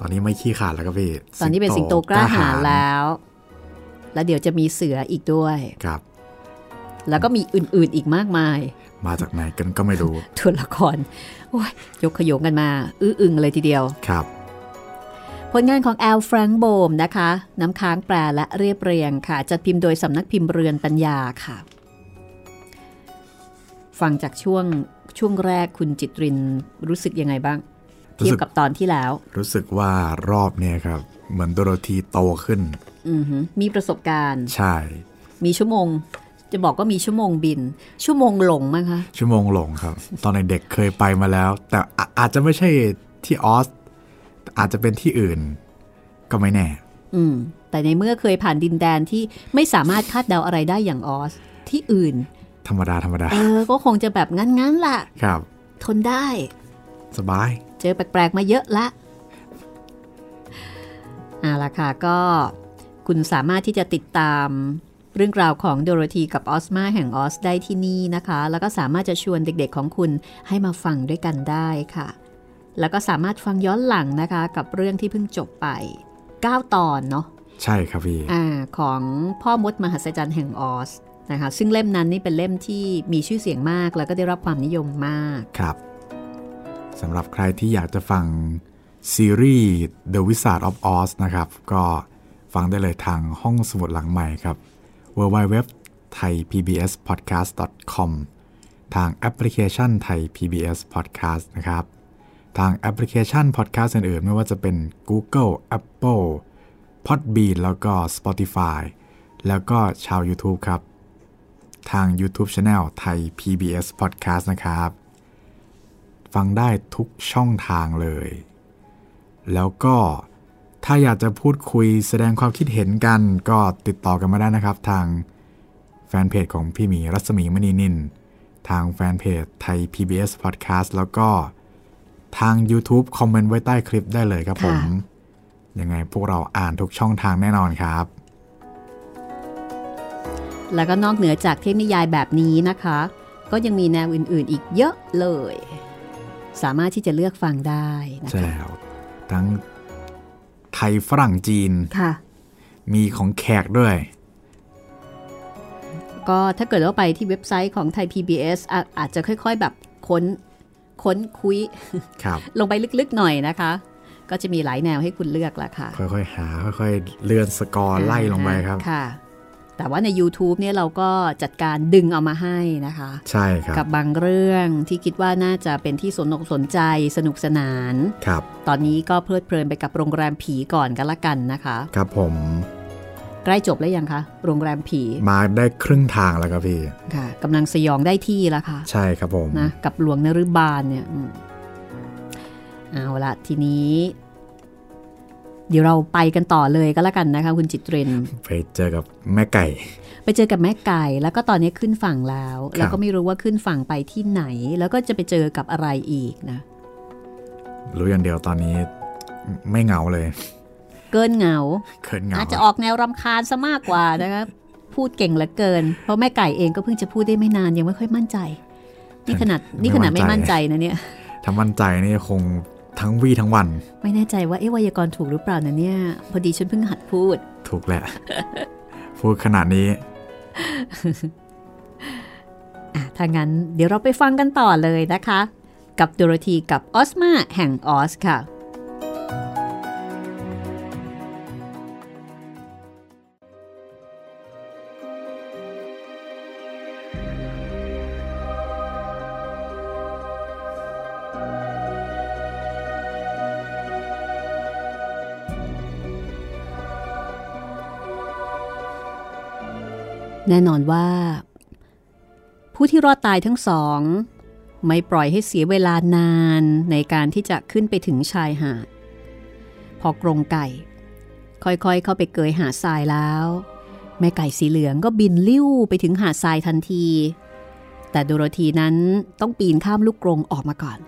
ตอนนี้ไม่ขี้ขาดแล้วครับพี่ ตอนนี้เป็นสิงโตกล้าหาญแล้ว แล้วเดี๋ยวจะมีเสืออีกด้วย ครับ แล้วก็มีอื่นๆอีกมากมาย มาจากไหนกันก็ไม่รู้ตัวละครโอ้ยยกขยงกันมา อื้ออึงเลยทีเดียวครับ ผลงานของแอลแฟรงโบมนะคะ น้ำค้างแปลและเรียบเรียงค่ะ จัดพิมพ์โดยสำนักพิมพ์เรือนปัญญาค่ะ ฟังจากช่วงช่วงแรกคุณจิตรินรู้สึกยังไงบ้างรู้สึกเทียบกับตอนที่แล้ว รู้สึกว่ารอบเนี้ยครับ เหมือนโดโรธีโตขึ้นอือหือมีประสบการณ์ ใช่ มีชั่วโมง จะบอกก็มีชั่วโมงบิน ชั่วโมงหลงมั้งคะ ชั่วโมงหลงครับ ตอนเด็กๆเคยไปมาแล้ว แต่อาอาจจะไม่ใช่ที่ออส อาจจะเป็นที่อื่น ก็ไม่แน่ อืม แต่ในเมื่อเคยผ่านดินแดนที่ไม่สามารถคาดเดาอะไรได้อย่างออส ที่อื่น ธรรมดาธรรมดา เออ ก็คงจะแบบงั้นๆล่ะ ครับ ทนได้ สบาย เจอแปลกๆมาเยอะละเอาละค่ะก็คุณสามารถที่จะติดตาม เรื่องราวของโดโรธีกับออสมาแห่งออสได้ที่นี่นะคะ แล้วก็สามารถจะชวนเด็กๆของคุณให้มาฟังด้วยกันได้ค่ะ แล้วก็สามารถฟังย้อนหลังนะคะ กับเรื่องที่เพิ่งจบไป 9 ตอนเนาะใช่ครับพี่อาของพ่อมดมหัศจรรย์แห่งออสนะคะซึ่งเล่มนั้นนี่เป็นเล่มที่มีชื่อเสียงมาก แล้วก็ได้รับความนิยมมากครับสำหรับใครที่อยากจะฟังซีรีส์ The Wizard of Oz นะครับ ก็ฟังได้เลยทางห้องสมุดหลังใหม่ครับ www thai pbs podcast com ทางแอปพลิเคชันไทย PBS Podcast นะครับ ทางแอปพลิเคชัน Podcast อื่นๆ ไม่ว่าจะเป็น Google Apple Podbean แล้วก็ Spotify แล้วก็ชาว YouTube ครับ ทาง YouTube Channel ไทย PBS Podcast นะครับ ฟังได้ทุกช่องทางเลย แล้วก็ ถ้าอยากจะพูดคุยแสดงความคิดเห็นกันก็ติดต่อกันมาได้นะครับ ทางแฟนเพจของพี่หมีรัศมีมณีนิน ทางแฟนเพจไทย PBS Podcast แล้วก็ทาง YouTube คอมเมนต์ไว้ใต้คลิปได้เลยครับผม ยังไงพวกเราอ่านทุกช่องทางแน่นอนครับ แล้วก็นอกเหนือจากเทพนิยายแบบนี้นะคะ ก็ยังมีแนวอื่น ๆ อีกเยอะเลย สามารถที่จะเลือกฟังได้นะใช่คะแล้วทั้ง ไทยฝรั่งจีนค่ะมีของแขกด้วย ก็ถ้าเกิดว่าไปที่เว็บไซต์ของไทย PBS อะอาจจะค่อย ๆ แบบค้นค้นคุยครับลงไปลึกๆหน่อยนะคะ ก็จะมีหลายแนวให้คุณเลือกละค่ะ ค่อยๆหา ค่อยๆ เลื่อนสกอร์ไล่ลงไปครับค่ะ แต่ว่าใน YouTube เนี่ยเราก็จัดการดึงเอามาให้นะคะ ใช่ครับ กับบางเรื่องที่คิดว่าน่าจะเป็นที่สนอกสนใจสนุกสนานครับ ตอนนี้ก็เพลิดเพลินไปกับโรงแรมผีก่อนกันละกันนะคะ ครับผมใกล้จบแล้วยังคะ โรงแรมผี มาได้ครึ่งทางแล้วครับพี่ ค่ะกำลังสยองได้ที่แล้วค่ะ ใช่ครับผมนะกับหลวงนฤบาลเนี่ยอืมเอาละทีนี้ เดี๋ยวเราไปกันต่อเลยก็แล้วกันนะคะคุณจิตเรนไปเจอกับแม่ไก่ ไปเจอกับแม่ไก่ แล้วก็ตอนนี้ขึ้นฝั่งแล้วครับแล้วก็ไม่รู้ว่าขึ้นฝั่งไปที่ไหน แล้วก็จะไปเจอกับอะไรอีกนะ รู้อย่างเดียวตอนนี้ไม่เหงาเลย เกินเหงาเขินเหงาอาจจะออกแนวรำคาญซะมากกว่านะคะพูดเก่งเหลือเกิน เพราะแม่ไก่เองก็เพิ่งจะพูดได้ไม่นานยังไม่ค่อยมั่นใจ นี่ขนาดนี่ขนาดไม่มั่นใจนะเนี่ยถ้ามั่นใจนี่คง ทั้งวี่ทั้งวัน ไม่แน่ใจว่าเอ๊ะไวยากรณ์ถูกหรือเปล่านะเนี่ย พอดีฉันเพิ่งหัดพูด ถูกแหละ พูดขนาดนี้อะถ้างั้นเดี๋ยวเราไปฟังกันต่อเลยนะคะ กับโดโรธีกับออสมาแห่งออสค่ะ แน่นอนว่า ผู้ที่รอดตายทั้งสอง ไม่ปล่อยให้เสียเวลานานในการที่จะขึ้นไปถึงชายหาด พอกรงไก่ ค่อยๆ เข้าไปเกยหาดทรายแล้ว แม่ไก่สีเหลืองก็บินลิ้วไปถึงหาดทรายทันที แต่โดโรธีนั้นต้องปีนข้ามลูกกรงออกมาก่อน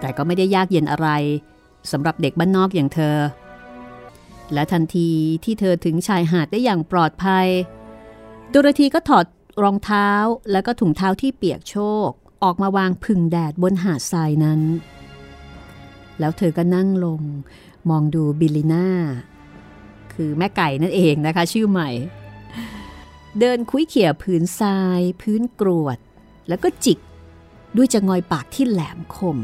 แต่ก็ไม่ได้ยากเย็นอะไรสำหรับเด็กบ้านนอกอย่างเธอและทันทีที่เธอถึงชายหาดได้อย่างปลอดภัย โดโรธีก็ถอดรองเท้าแล้วก็ถุงเท้าที่เปียกโชก ออกมาวางพึ่งแดดบนหาดทรายนั้น แล้วเธอก็นั่งลง มองดูบิลลิน่า คือแม่ไก่นั่นเองนะคะ ชื่อใหม่ เดินคุยเขี่ยพื้นทราย พื้นกรวด แล้วก็จิกด้วยจะงอยปากที่แหลมคม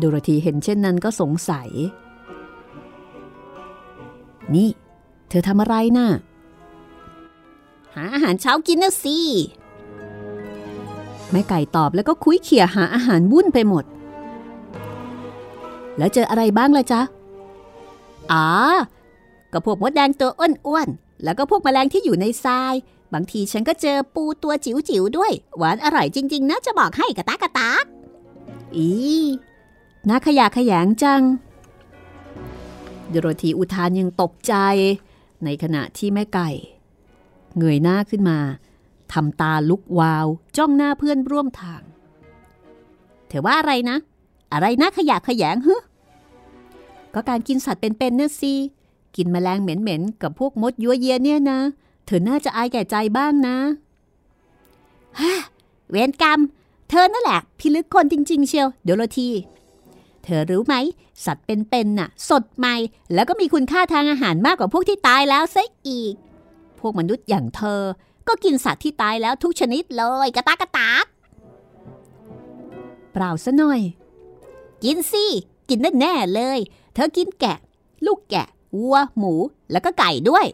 โดโรธีเห็นเช่นนั้นก็สงสัย นี่ เธอทำอะไรน่ะ หาอาหารเช้ากินนะสิ แม่ไก่ตอบแล้วก็คุ้ยเขี่ยหาอาหารวุ่นไปหมด แล้วเจออะไรบ้างล่ะจ๊ะ อ๋อ ก็พวกมดแดงตัวอ้วนๆ แล้วก็พวกแมลงที่อยู่ในทราย บางทีฉันก็เจอปูตัวจิ๋วๆด้วย หวานอร่อยจริง ๆนะจะบอกให้กระตากกระตากอี น่าขยะขยงจังโดโรธีอุทานยังตกใจ ในขณะที่แม่ไก่ เงยหน้าขึ้นมาทำตาลุกวาว จ้องหน้าเพื่อนร่วมทาง เธอว่าอะไรนะ อะไรนะขยะขยงฮึก็การกินสัตว์เป็นๆเนี่ยสิกินแมลงเหม็นๆ กับพวกมดยัวเยียเนี่ยนะ เธอน่าจะอายแก่ใจบ้างนะเวรกรรม เธอนั่นแหละ พิลึกคนจริง ๆ เชียว เดี๋ยวโรที เธอรู้ไหม สัตว์เป็นๆน่ะ สดใหม่ แล้วก็มีคุณค่าทางอาหารมากกว่าพวกที่ตายแล้วซะอีก พวกมนุษย์อย่างเธอ ก็กินสัตว์ที่ตายแล้วทุกชนิดเลยกระตากกระตากเปล่าซะหน่อย กินสิกินแน่ๆเลย เธอกินแกะ ลูกแกะวัวหมู แล้วก็ไก่ด้วย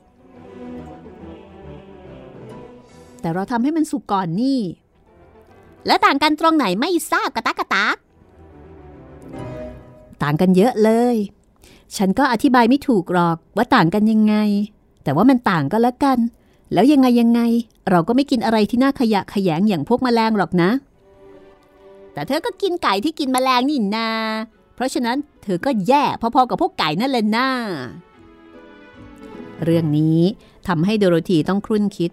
แต่เราทำให้มันสุกก่อนนี่ แล้วต่างกันตรงไหนไม่ทราบกระตากกระตาก ต่างกันเยอะเลย ฉันก็อธิบายไม่ถูกหรอกว่าต่างกันยังไง แต่ว่ามันต่างก็แล้วกัน แล้วยังไงยังไง เราก็ไม่กินอะไรที่น่าขยะแขยงอย่างพวกแมลงหรอกนะ แต่เธอก็กินไก่ที่กินแมลงนี่นา เพราะฉะนั้นเธอก็แย่พอๆกับพวกไก่นั่นเลยนะเรื่องนี้ทำให้โดโรธีต้องครุ่นคิด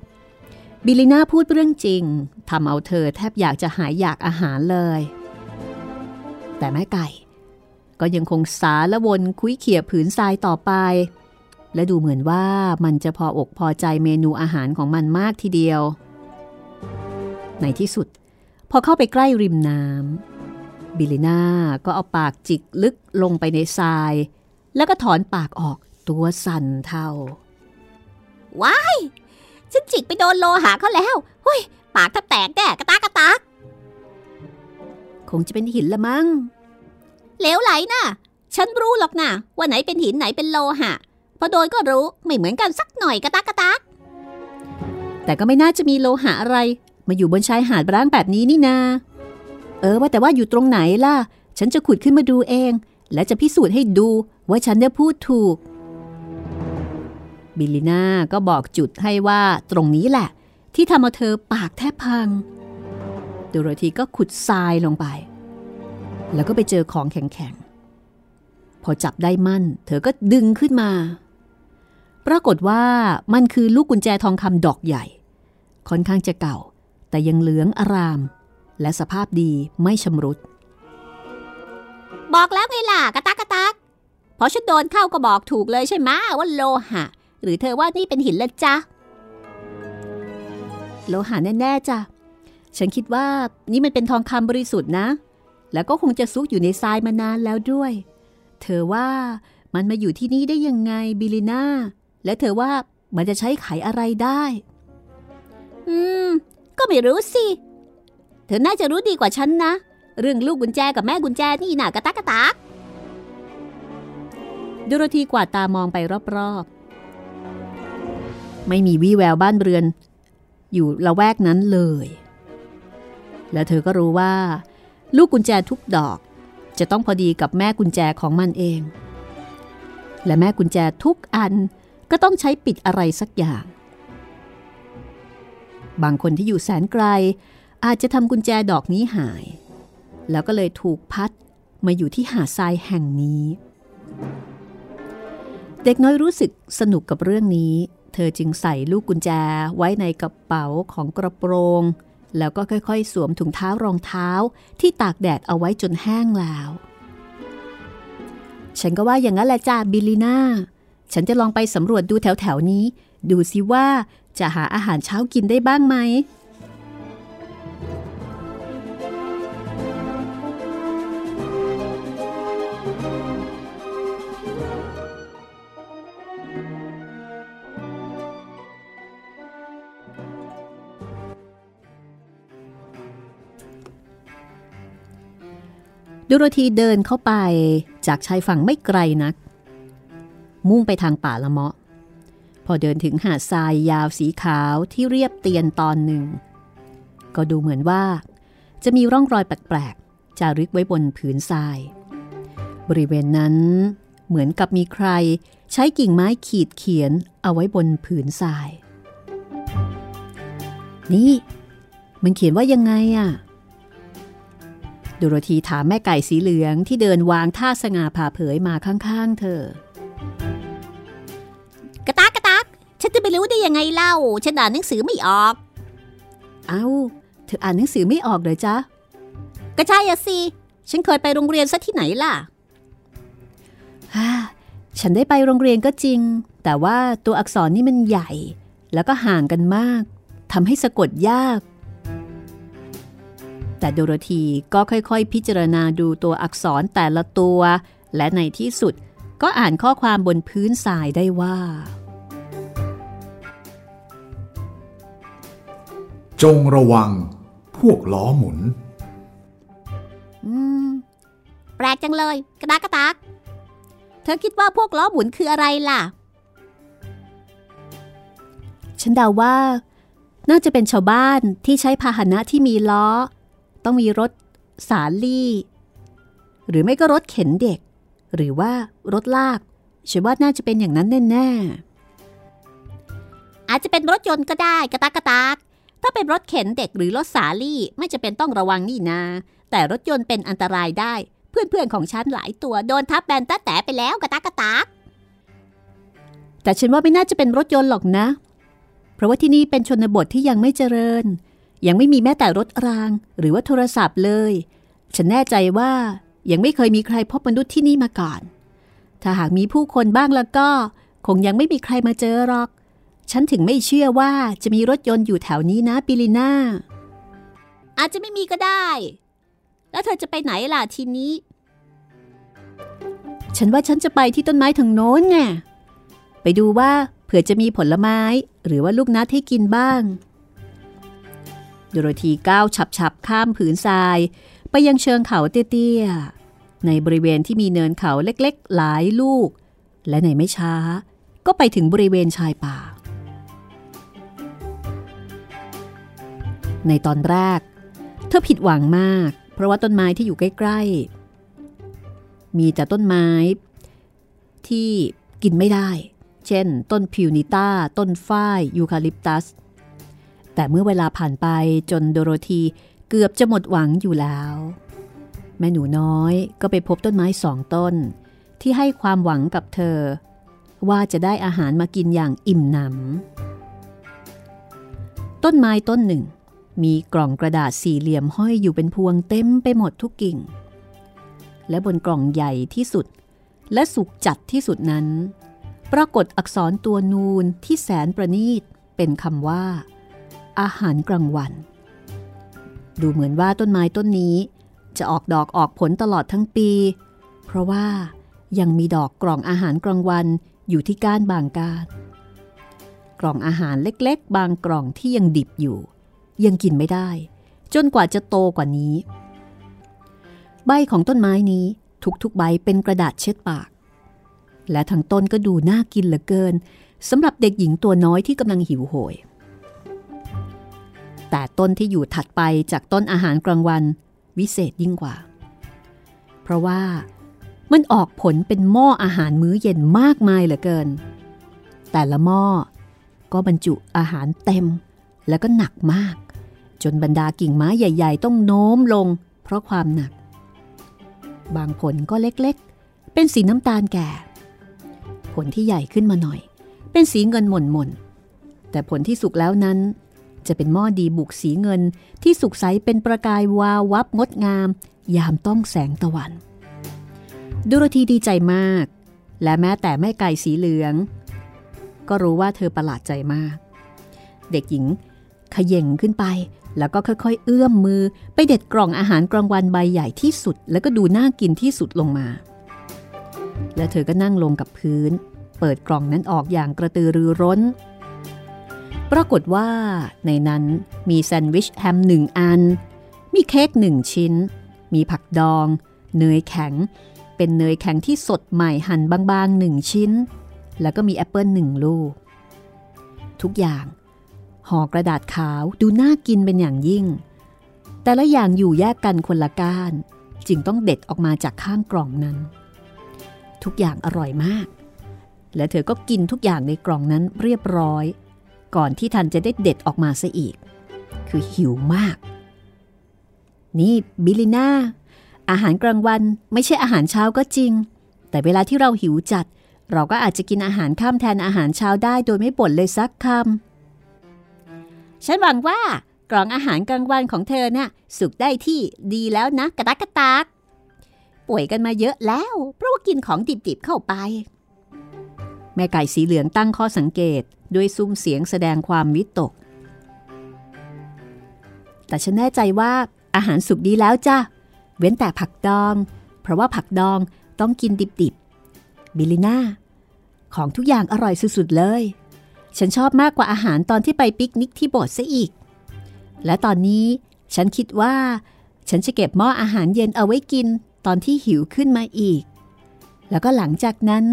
บิลลิน่าพูดเรื่องจริงทำเอาเธอแทบอยากจะหายอยากอาหารเลย แต่แม่ไก่ ก็ยังคงสาละวนคุ้ยเขี่ยผืนทรายต่อไป และดูเหมือนว่ามันจะพออกพอใจเมนูอาหารของมันมากทีเดียว ในที่สุด พอเข้าไปใกล้ริมน้ำบิลลิน่าก็เอาปากจิกลึกลงไปในทราย แล้วก็ถอนปากออกตัวสั่นเทาว้ายฉันจิกไปโดนโลหะเขาแล้วเฮ้ย ปากแทบแตกแน่กระตากกระตาก คงจะเป็นหินละมั้ง เหลวไหลนะฉันรู้หรอกนะว่าไหนเป็นหินไหนเป็นโลหะ พอโดนก็รู้ไม่เหมือนกันสักหน่อยกระตากกระตากแต่ก็ไม่น่าจะมีโลหะอะไร มาอยู่บนชายหาดร้างแบบนี้นี่นา เออว่าแต่ว่าอยู่ตรงไหนล่ะ ฉันจะขุดขึ้นมาดูเอง และจะพิสูจน์ให้ดูว่าฉันได้พูดถูก บิลลิน่าก็บอกจุดให้ว่าตรงนี้แหละ ที่ทำเอาเธอปากแทบพัง โดโรธีก็ขุดทรายลงไป แล้วก็ไปเจอของแข็งๆ พอจับได้มั่น เธอก็ดึงขึ้นมา ปรากฏว่ามันคือลูกกุญแจทองคำดอกใหญ่ ค่อนข้างจะเก่า แต่ยังเหลืองอาราม และสภาพดีไม่ชำรุด บอกแล้วไงล่ะกระตักกระตักพอฉันโดนเข้าก็บอกถูกเลยใช่ไหมว่าโลหะ หรือเธอว่านี่เป็นหินละจ๊ะ โลหะแน่ๆจ้ะฉันคิดว่านี่มันเป็นทองคำบริสุทธิ์นะ แล้วก็คงจะซุกอยู่ในทรายมานานแล้วด้วย เธอว่ามันมาอยู่ที่นี่ได้ยังไงบิลิน่า และเธอว่ามันจะใช้ไขอะไรได้ อืม ก็ไม่รู้สิ เธอน่าจะรู้ดีกว่าฉันนะ เรื่องลูกกุญแจกับแม่กุญแจนี่น่ะกระตักกระตักโดโรธีกวาดตามองไปรอบๆ ไม่มีวี่แววบ้านเรือน อยู่ละแวกนั้นเลย และเธอก็รู้ว่า ลูกกุญแจทุกดอก จะต้องพอดีกับแม่กุญแจของมันเอง และแม่กุญแจทุกอันก็ต้องใช้ปิดอะไรสักอย่าง บางคนที่อยู่แสนไกล อาจจะทำกุญแจดอกนี้หาย แล้วก็เลยถูกพัดมาอยู่ที่หาดทรายแห่งนี้ เด็กน้อยรู้สึกสนุกกับเรื่องนี้ เธอจึงใส่ลูกกุญแจไว้ในกระเป๋าของกระโปรง แล้วก็ค่อยๆ สวมถุงเท้ารองเท้าที่ตากแดดเอาไว้จนแห้งแล้ว ฉันก็ว่าอย่างนั้นแหละจ้าบิลลิน่า ฉันจะลองไปสำรวจดูแถวๆนี้ ดูสิว่าจะหาอาหารเช้ากินได้บ้างไหม ดูโรธีเดินเข้าไปจากชายฝั่งไม่ไกลนัก มุ่งไปทางป่าละเมาะ พอเดินถึงหาดทรายยาวสีขาวที่เรียบเตียนตอนหนึ่ง ก็ดูเหมือนว่า จะมีร่องรอยแปลกๆจารึกไว้บนผืนทราย บริเวณนั้นเหมือนกับมีใครใช้กิ่งไม้ขีดเขียนเอาไว้บนผืนทราย นี่ มันเขียนว่ายังไงอะ ดูโรธีถามแม่ไก่สีเหลืองที่เดินวางท่าสง่าผ่าเผยมาข้างๆ เธอ กระตักกระตักฉันจะไปรู้ได้ยังไงเล่า ฉันอ่านหนังสือไม่ออก เอา้า เธออ่านหนังสือไม่ออกเลยจ๊ะก็ใช่อะสิ ฉันเคยไปโรงเรียนซะที่ไหนล่ะฮ่าฉันได้ไปโรงเรียนก็จริง แต่ว่าตัวอักษรนี่มันใหญ่ แล้วก็ห่างกันมากทำให้สะกดยาก แต่โดโรธีก็ค่อยๆ พิจารณาดูตัวอักษรแต่ละตัว และในที่สุดก็อ่านข้อความบนพื้นทรายได้ว่า จงระวัง พวกล้อหมุน อืม แปลกจังเลย กระตักกระตักเธอคิดว่าพวกล้อหมุนคืออะไรล่ะ ฉันเดาว่า น่าจะเป็นชาวบ้านที่ใช้พาหนะที่มีล้อ ต้องมีรถสาลี่ หรือไม่ก็รถเข็นเด็ก หรือว่ารถลากฉันว่าน่าจะเป็นอย่างนั้นแน่อาจจะเป็นรถยนต์ก็ได้กระตักกระตักถ้าเป็นรถเข็นเด็กหรือรถสาลี่ไม่จะเป็นต้องระวังนี่นาแต่รถยนต์เป็นอันตรายได้ เพื่อนๆของฉันหลายตัวโดนทับแบนตะแต่ไปแล้วกระตักกระตักๆแต่ฉันว่าไม่น่าจะเป็นรถยนต์หรอกนะ เพราะว่าที่นี่เป็นชนบทที่ยังไม่เจริญ ยังไม่มีแม้แต่รถราง หรือว่าโทรศัพท์เลย ฉันแน่ใจว่ายังไม่เคยมีใครพบมนุษย์ที่นี่มาก่อน ถ้าหากมีผู้คนบ้างแล้วก็ คงยังไม่มีใครมาเจอหรอก ฉันถึงไม่เชื่อว่าจะมีรถยนต์อยู่แถวนี้นะปิลิน่า อาจจะไม่มีก็ได้ แล้วเธอจะไปไหนล่ะทีนี้ ฉันว่าฉันจะไปที่ต้นไม้ทางโน้นไง ไปดูว่าเผื่อจะมีผลไม้หรือว่าลูกนัดให้กินบ้าง โดโรธีก้าวฉับๆ ข้ามผืนทราย ไปยังเชิงเขาเตี้ยๆ ในบริเวณที่มีเนินเขาเล็กๆ หลายลูก และในไม่ช้า ก็ไปถึงบริเวณชายป่า ในตอนแรก เธอผิดหวังมาก เพราะว่าต้นไม้ที่อยู่ใกล้ ๆ มีแต่ต้นไม้ที่กินไม่ได้ เช่น ต้นพิวนิต้า ต้นฝ้าย ยูคาลิปตัส แต่เมื่อเวลาผ่านไปจนโดโรธีเกือบจะหมดหวังอยู่แล้ว แม่หนูน้อยก็ไปพบต้นไม้สองต้น ที่ให้ความหวังกับเธอ ว่าจะได้อาหารมากินอย่างอิ่มหนำต้นไม้ต้นหนึ่ง มีกล่องกระดาษสี่เหลี่ยมห้อยอยู่เป็นพวงเต็มไปหมดทุกกิ่ง และบนกล่องใหญ่ที่สุด และสุกจัดที่สุดนั้น ปรากฏอักษรตัวนูนที่แสนประณีตเป็นคำว่า อาหารกลางวัน ดูเหมือนว่าต้นไม้ต้นนี้จะออกดอกออกผลตลอดทั้งปี เพราะว่ายังมีดอกกล่องอาหารกลางวันอยู่ที่ก้านบางก้าน กล่องอาหารเล็กๆ บางกล่องที่ยังดิบอยู่ ยังกินไม่ได้ จนกว่าจะโตกว่านี้ ใบของต้นไม้นี้ทุกๆใบเป็นกระดาษเช็ดปาก และทั้งต้นก็ดูน่ากินเหลือเกินสำหรับเด็กหญิงตัวน้อยที่กำลังหิวโหย แต่ต้นที่อยู่ถัดไปจากต้นอาหารกลางวันวิเศษยิ่งกว่า เพราะว่ามันออกผลเป็นหม้ออาหารมื้อเย็นมากมายเหลือเกิน แต่ละหม้อก็บรรจุอาหารเต็มแล้วก็หนักมาก จนบรรดากิ่งไม้ใหญ่ ๆ ต้องโน้มลง เพราะความหนัก บางผลก็เล็กๆ เป็นสีน้ำตาลแก่ ผลที่ใหญ่ขึ้นมาหน่อย เป็นสีเงินหม่นๆแต่ผลที่สุกแล้วนั้น จะเป็นหม้อดีบุกสีเงินที่สุกใสเป็นประกายวาววับงดงาม ยามต้องแสงตะวัน ดุรธีดีใจมาก และแม้แต่แม่ไก่สีเหลือง ก็รู้ว่าเธอประหลาดใจมาก เด็กหญิงขย่งขึ้นไปแล้วก็ค่อยๆ เอื้อมมือไปเด็ดกล่องอาหารกลางวันใบใหญ่ที่สุด แล้วก็ดูน่ากินที่สุดลงมา และเธอก็นั่งลงกับพื้น เปิดกล่องนั้นออกอย่างกระตือรือร้น ปรากฏว่าในนั้นมีแซนด์วิชแฮมหนึ่งอัน มีเค้กหนึ่งชิ้น มีผักดอง เนยแข็ง เป็นเนยแข็งที่สดใหม่หั่นบางๆหนึ่งชิ้น แล้วก็มีแอปเปิลหนึ่งลูก ทุกอย่างห่อกระดาษขาวดูน่ากินเป็นอย่างยิ่ง แต่ละอย่างอยู่แยกกันคนละก้าน จึงต้องเด็ดออกมาจากข้างกล่องนั้น ทุกอย่างอร่อยมาก และเธอก็กินทุกอย่างในกล่องนั้นเรียบร้อย ก่อนที่ทันจะได้เด็ดออกมาซะอีก คือหิวมาก นี่บิลิน่า อาหารกลางวันไม่ใช่อาหารเช้าก็จริง แต่เวลาที่เราหิวจัด เราก็อาจจะกินอาหารข้ามแทนอาหารเช้าได้โดยไม่บ่นเลยสักคำ ฉันหวังว่ากล่องอาหารกลางวันของเธอน่ะสุกได้ที่ดีแล้วนะกระตักกระตากป่วยกันมาเยอะแล้ว เพราะว่ากินของดิบๆเข้าไป แม่ไก่สีเหลืองตั้งข้อสังเกตด้วยสุ้มเสียงแสดงความวิตก แต่ฉันแน่ใจว่าอาหารสุกดีแล้วจ้ะ เว้นแต่ผักดอง เพราะว่าผักดองต้องกินดิบๆ บิลิน่า ของทุกอย่างอร่อยสุดๆเลย ฉันชอบมากกว่าอาหารตอนที่ไปปิกนิกที่โบสถ์ซะอีก และตอนนี้ฉันคิดว่า ฉันจะเก็บหม้ออาหารเย็นเอาไว้กินตอนที่หิวขึ้นมาอีก แล้วก็หลังจากนั้น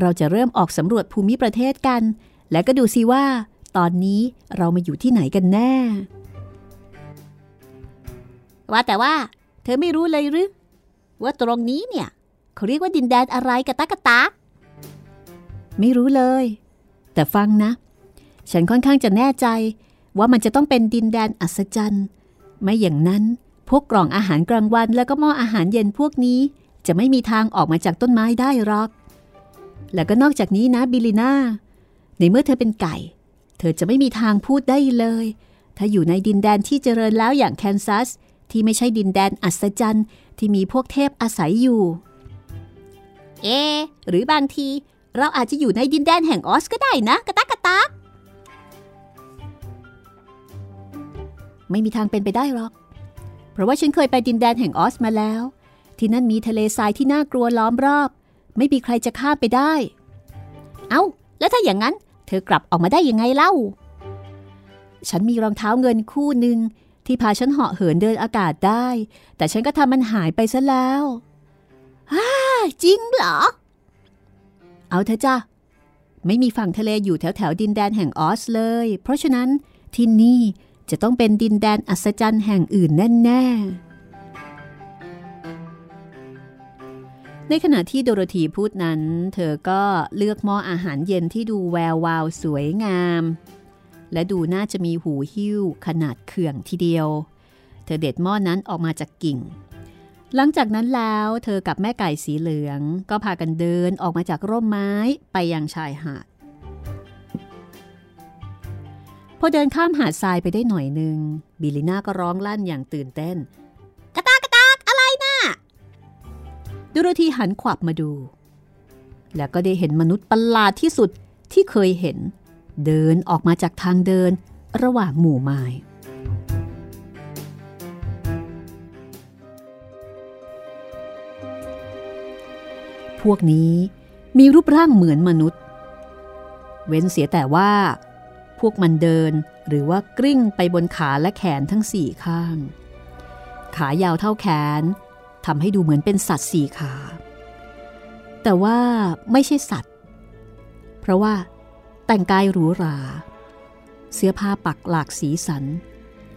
เราจะเริ่มออกสำรวจภูมิประเทศกัน และก็ดูซิว่า ตอนนี้เรามาอยู่ที่ไหนกันแน่ ว่าแต่ว่า เธอไม่รู้เลยหรือ ว่าตรงนี้เนี่ย เขาเรียกว่าดินแดนอะไรกะตากะตา ไม่รู้เลย แต่ฟังนะ ฉันค่อนข้างจะแน่ใจว่ามันจะต้องเป็นดินแดนอัศจรรย์ ไม่อย่างนั้นพวกกล่องอาหารกลางวัน แล้วก็หม้ออาหารเย็นพวกนี้ จะไม่มีทางออกมาจากต้นไม้ได้หรอก แล้วก็นอกจากนี้นะบิลิน่าในเมื่อเธอเป็นไก่ เธอจะไม่มีทางพูดได้เลย ถ้าอยู่ในดินแดนที่เจริญแล้วอย่างแคนซัส ที่ไม่ใช่ดินแดนอัศจรรย์ที่มีพวกเทพอาศัยอยู่ เอ หรือบางที เราอาจจะอยู่ในดินแดนแห่งออสก็ได้นะกะตักกะตักไม่มีทางเป็นไปได้หรอก เพราะว่าฉันเคยไปดินแดนแห่งออสมาแล้ว ที่นั่นมีทะเลทรายที่น่ากลัวล้อมรอบ ไม่มีใครจะข้าไปได้ เอา้า แล้วถ้าอย่างนั้น เธอกลับออกมาได้ยังไงเล่า ฉันมีรองเท้าเงินคู่หนึ่งที่พาฉันเหาะเหินเดินอากาศได้ แต่ฉันก็ทำมันหายไปซะแล้วฮ่าจริงเหรอ เอาเถอะจ้ะ ไม่มีฝั่งทะเลอยู่แถวแถวดินแดนแห่งออสเลย เพราะฉะนั้นที่นี่จะต้องเป็นดินแดนอัศจรรย์แห่งอื่นแน่ๆ ในขณะที่โดโรธีพูดนั้น เธอก็เลือกหม้ออาหารเย็นที่ดูแวววาวสวยงาม และดูน่าจะมีหูหิ้วขนาดเขื่องทีเดียว เธอเด็ดหม้อนั้นออกมาจากกิ่ง หลังจากนั้นแล้วเธอกับแม่ไก่สีเหลือง ก็พากันเดินออกมาจากร่มไม้ไปยังชายหาด พอเดินข้ามหาดทรายไปได้หน่อยหนึ่งบิลิน่าก็ร้องลั่นอย่างตื่นเต้น ดูโรธีหันขวับมาดู แล้วก็ได้เห็นมนุษย์ประหลาดที่สุดที่เคยเห็น เดินออกมาจากทางเดินระหว่างหมู่ไม้พวกนี้มีรูปร่างเหมือนมนุษย์ เว้นเสียแต่ว่า พวกมันเดินหรือว่ากลิ้งไปบนขาและแขนทั้งสี่ข้าง ขายาวเท่าแขน ทำให้ดูเหมือนเป็นสัตว์สี่ขา แต่ว่าไม่ใช่สัตว์ เพราะว่าแต่งกายหรูหรา เสื้อผ้าปักหลากสีสัน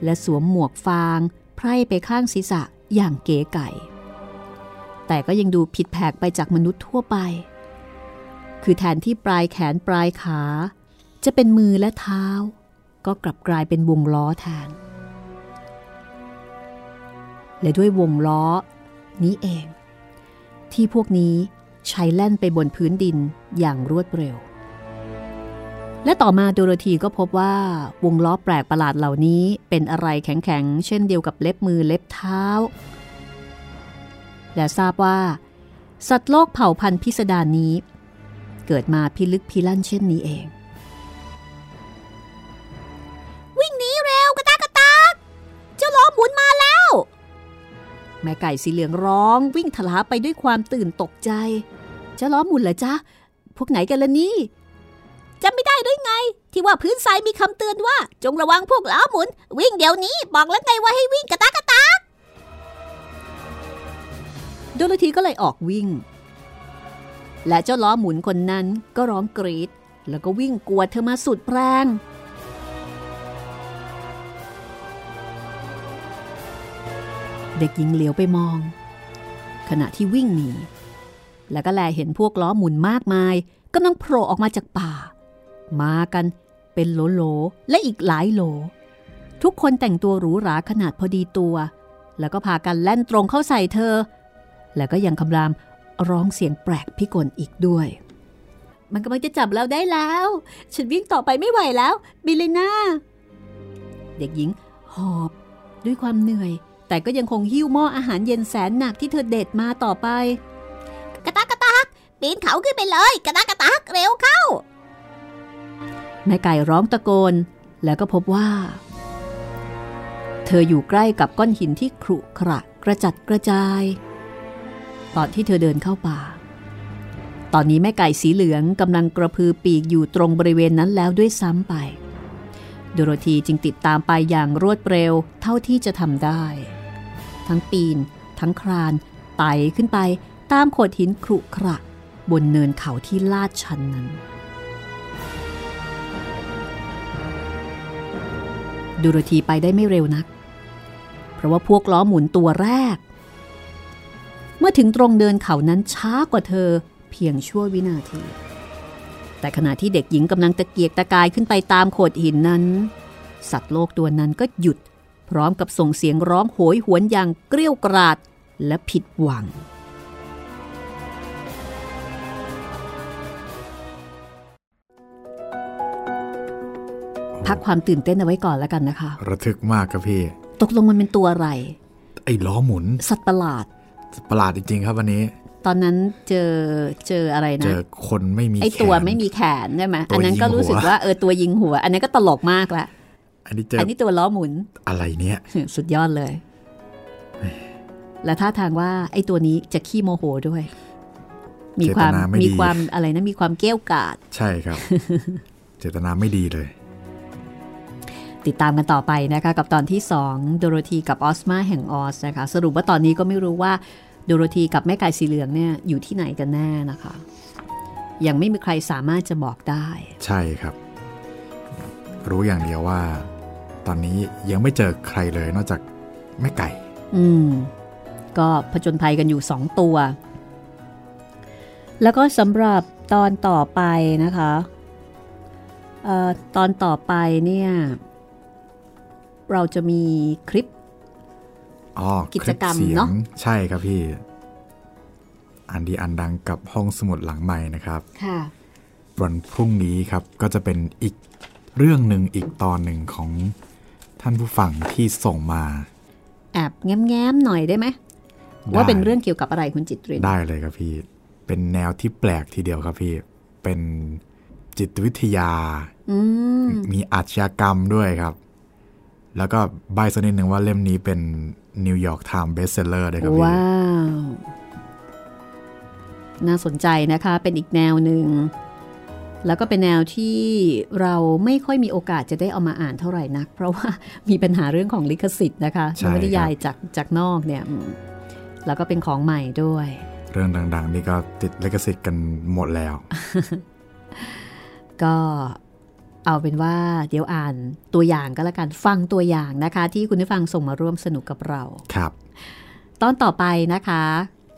และสวมหมวกฟางไพร่ไปข้างศีรษะอย่างเก๋ไก่ แต่ก็ยังดูผิดแผกไปจากมนุษย์ทั่วไป คือแทนที่ปลายแขนปลายขา จะเป็นมือและเท้า ก็กลับกลายเป็นวงล้อแทนและด้วยวงล้อ นี้เอง ที่พวกนี้ใช้แล่นไปบนพื้นดินอย่างรวดเร็ว และต่อมาโดโรธีก็พบว่าวงล้อแปลกประหลาดเหล่านี้เป็นอะไรแข็งๆ เช่นเดียวกับเล็บมือเล็บเท้า และทราบว่า สัตว์โลกเผ่าพันธุ์พิสดารนี้ เกิดมาพิลึกพิลั่นเช่นนี้เองวิ่ง แม่ไก่สีเหลืองร้อง วิ่งทลาไปด้วยความตื่นตกใจจะล้อหมุนเหรอจ๊ะ พวกไหนกันล่ะนี่จำไม่ได้หรือไง ที่ว่าพื้นทรายมีคำเตือนว่า จงระวังพวกล้อหมุน วิ่งเดี๋ยวนี้บอกแล้วไงว่าให้วิ่งกระตากกระตากโดโรธีก็เลยออกวิ่ง และเจ้าล้อหมุนคนนั้นก็ร้องกรีด แล้วก็วิ่งกวดเธอมาสุดแรง เด็กหญิงเหลียวไปมอง ขณะที่วิ่งหนี แล้วก็แลเห็นพวกล้อหมุนมากมายกำลังโผล่ออกมาจากป่า มากันเป็นโหลโหลและอีกหลายโหล ทุกคนแต่งตัวหรูหราขนาดพอดีตัว แล้วก็พากันแล่นตรงเข้าใส่เธอ แล้วก็ยังคำรามร้องเสียงแปลกพิกลอีกด้วย มันกำลังจะจับเราได้แล้ว ฉันวิ่งต่อไปไม่ไหวแล้ว บิเลน่า เด็กหญิงหอบด้วยความเหนื่อย แต่ก็ยังคงหิ้วหม้ออาหารเย็นแสนหนักที่เธอเด็ดมาต่อไป กระตากกระตากปีนเขาขึ้นไปเลย กระตากกระตากเร็วเข้า แม่ไก่ร้องตะโกน แล้วก็พบว่า เธออยู่ใกล้กับก้อนหินที่ขรุขระกระจัดกระจาย ตอนที่เธอเดินเข้าป่า ตอนนี้แม่ไก่สีเหลืองกำลังกระพือปีกอยู่ตรงบริเวณนั้นแล้วด้วยซ้ำไปโดโรธีจึงติดตามไปอย่างรวดเร็วเท่าที่จะทำได้ ทั้งปีน ทั้งครานไต่ขึ้นไปตามโขดหินขรุขระบนเนินเขาที่ลาดชันนั้น ดูโรธีไปได้ไม่เร็วนัก เพราะว่าพวกล้อหมุนตัวแรก เมื่อถึงตรงเดินเขานั้นช้ากว่าเธอเพียงชั่ววินาที แต่ขณะที่เด็กหญิงกำลังตะเกียกตะกายขึ้นไปตามโขดหินนั้น สัตว์โลกตัวนั้นก็หยุด พร้อมกับส่งเสียงร้องโหยหวนอย่างเกรี้ยวกราดและผิดหวัง พักความตื่นเต้นเอาไว้ก่อนแล้วกันนะคะ ระทึกมากครับพี่ ตกลงมันเป็นตัวอะไร ไอ้ล้อหมุน สัตว์ประหลาดประหลาดจริงๆครับวันนี้ตอนนั้นเจอเจออะไรเจนะอคนไม่มีไอตัวแขนไม่มีแขนใช่ไหมตัวอันนั้นก็รู้สึกยิงหัวว่าเออตัวยิงหัว อันนั้นก็ตลกมากละ อันนี้เจออันนี้ตัวล้อหมุนอะไรเนี่ย สุดยอดเลย และท่าทางว่าไอ้ตัวนี้จะขี้โมโหด้วย มีความเจตนาไม่ดีมีความอะไรนะมีความเกี้ยวกาด ใช่ครับ เจตนาไม่ดีเลย ติดตามกันต่อไปนะคะ กับตอนที่2โดโรธีกับออสมาแห่งออสนะคะ สรุปว่าตอนนี้ก็ไม่รู้ว่าโดโรธีกับแม่ไก่สีเหลืองเนี่ยอยู่ที่ไหนกันแน่นะคะ ยังไม่มีใครสามารถจะบอกได้ ใช่ครับ รู้อย่างเดียวว่า ตอนนี้ยังไม่เจอใครเลยนอกจากแม่ไก่ อืม ก็ผจญภัยกันอยู่สองตัว แล้วก็สำหรับตอนต่อไปนะคะออตอนต่อไปเนี่ย เราจะมีคลิปอ๋อกิจกรรมคลิปสียงเนอะใช่ครับพี่ อันดีอันดังกับห้องสมุดหลังใหม่นะครับค่ะวันพรุ่งนี้ครับก็จะเป็นอีกเรื่องหนึ่งอีกตอนหนึ่งของ ท่านผู้ฟังที่ส่งมาแอบแง้มๆหน่อยได้ไหมได้ว่าเป็นเรื่องเกี่ยวกับอะไรคุณจิตรินได้เลยครับพี่ เป็นแนวที่แปลกทีเดียวครับพี่ เป็นจิตวิทยาอืมมีอาชญากรรมด้วยครับ แล้วก็ใบ้สักนิดหนึ่งว่าเล่มนี้เป็น New York Times Bestseller เลยครับพี่ ว้าว น่าสนใจนะคะ เป็นอีกแนวหนึ่ง แล้วก็เป็นแนวที่เราไม่ค่อยมีโอกาสจะได้เอามาอ่านเท่าไหร่นัก เพราะว่ามีปัญหาเรื่องของลิขสิทธิ์นะคะใช่นวนิยายครับจากจากนอกเนี่ยอืมแล้วก็เป็นของใหม่ด้วย เรื่องดังๆ นี่ก็ติดลิขสิทธิ์กันหมดแล้ว ก็เอาเป็นว่าเดี๋ยวอ่านตัวอย่างก็แล้วกันฟังตัวอย่างนะคะ ที่คุณผู้ฟังส่งมาร่วมสนุกกับเราครับ ตอนต่อไปนะคะ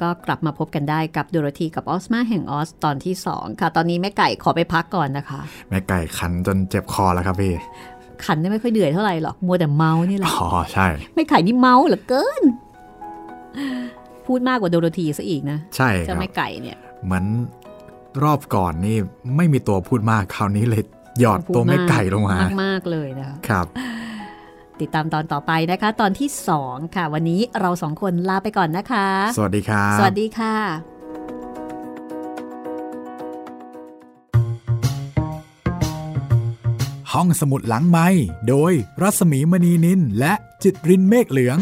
ก็กลับมาพบกันได้กับโดโรธีกับออสมาแห่งออสตอนที่ 2 ค่ะ ตอนนี้แม่ไก่ขอไปพักก่อนนะคะ แม่ไก่ขันจนเจ็บคอแล้วครับพี่ขันได้ไม่ค่อยเดือดเท่าไหร่หรอกมัวแต่เมานี่แหละอ๋อใช่แม่ไก่นี่เมาเหลือเกิน พูดมากกว่าโดโรธีซะอีกนะ ใช่คเจ้ารับแม่ไก่เนี่ย เหมือนรอบก่อนนี่ไม่มีตัวพูดมากคราวนี้เลยหยอดพูดตัวแม่ไก่ลงมามากมากๆเลยนะคะครับ ติดตามตอนต่อไปนะคะ ตอนที่ 2 ค่ะ วันนี้เราสองคนลาไปก่อนนะคะ สวัสดีครับ สวัสดีค่ะ ห้องสมุดหลังไม้โดยรัศมีมณีนินและจิตรินเมฆเหลือง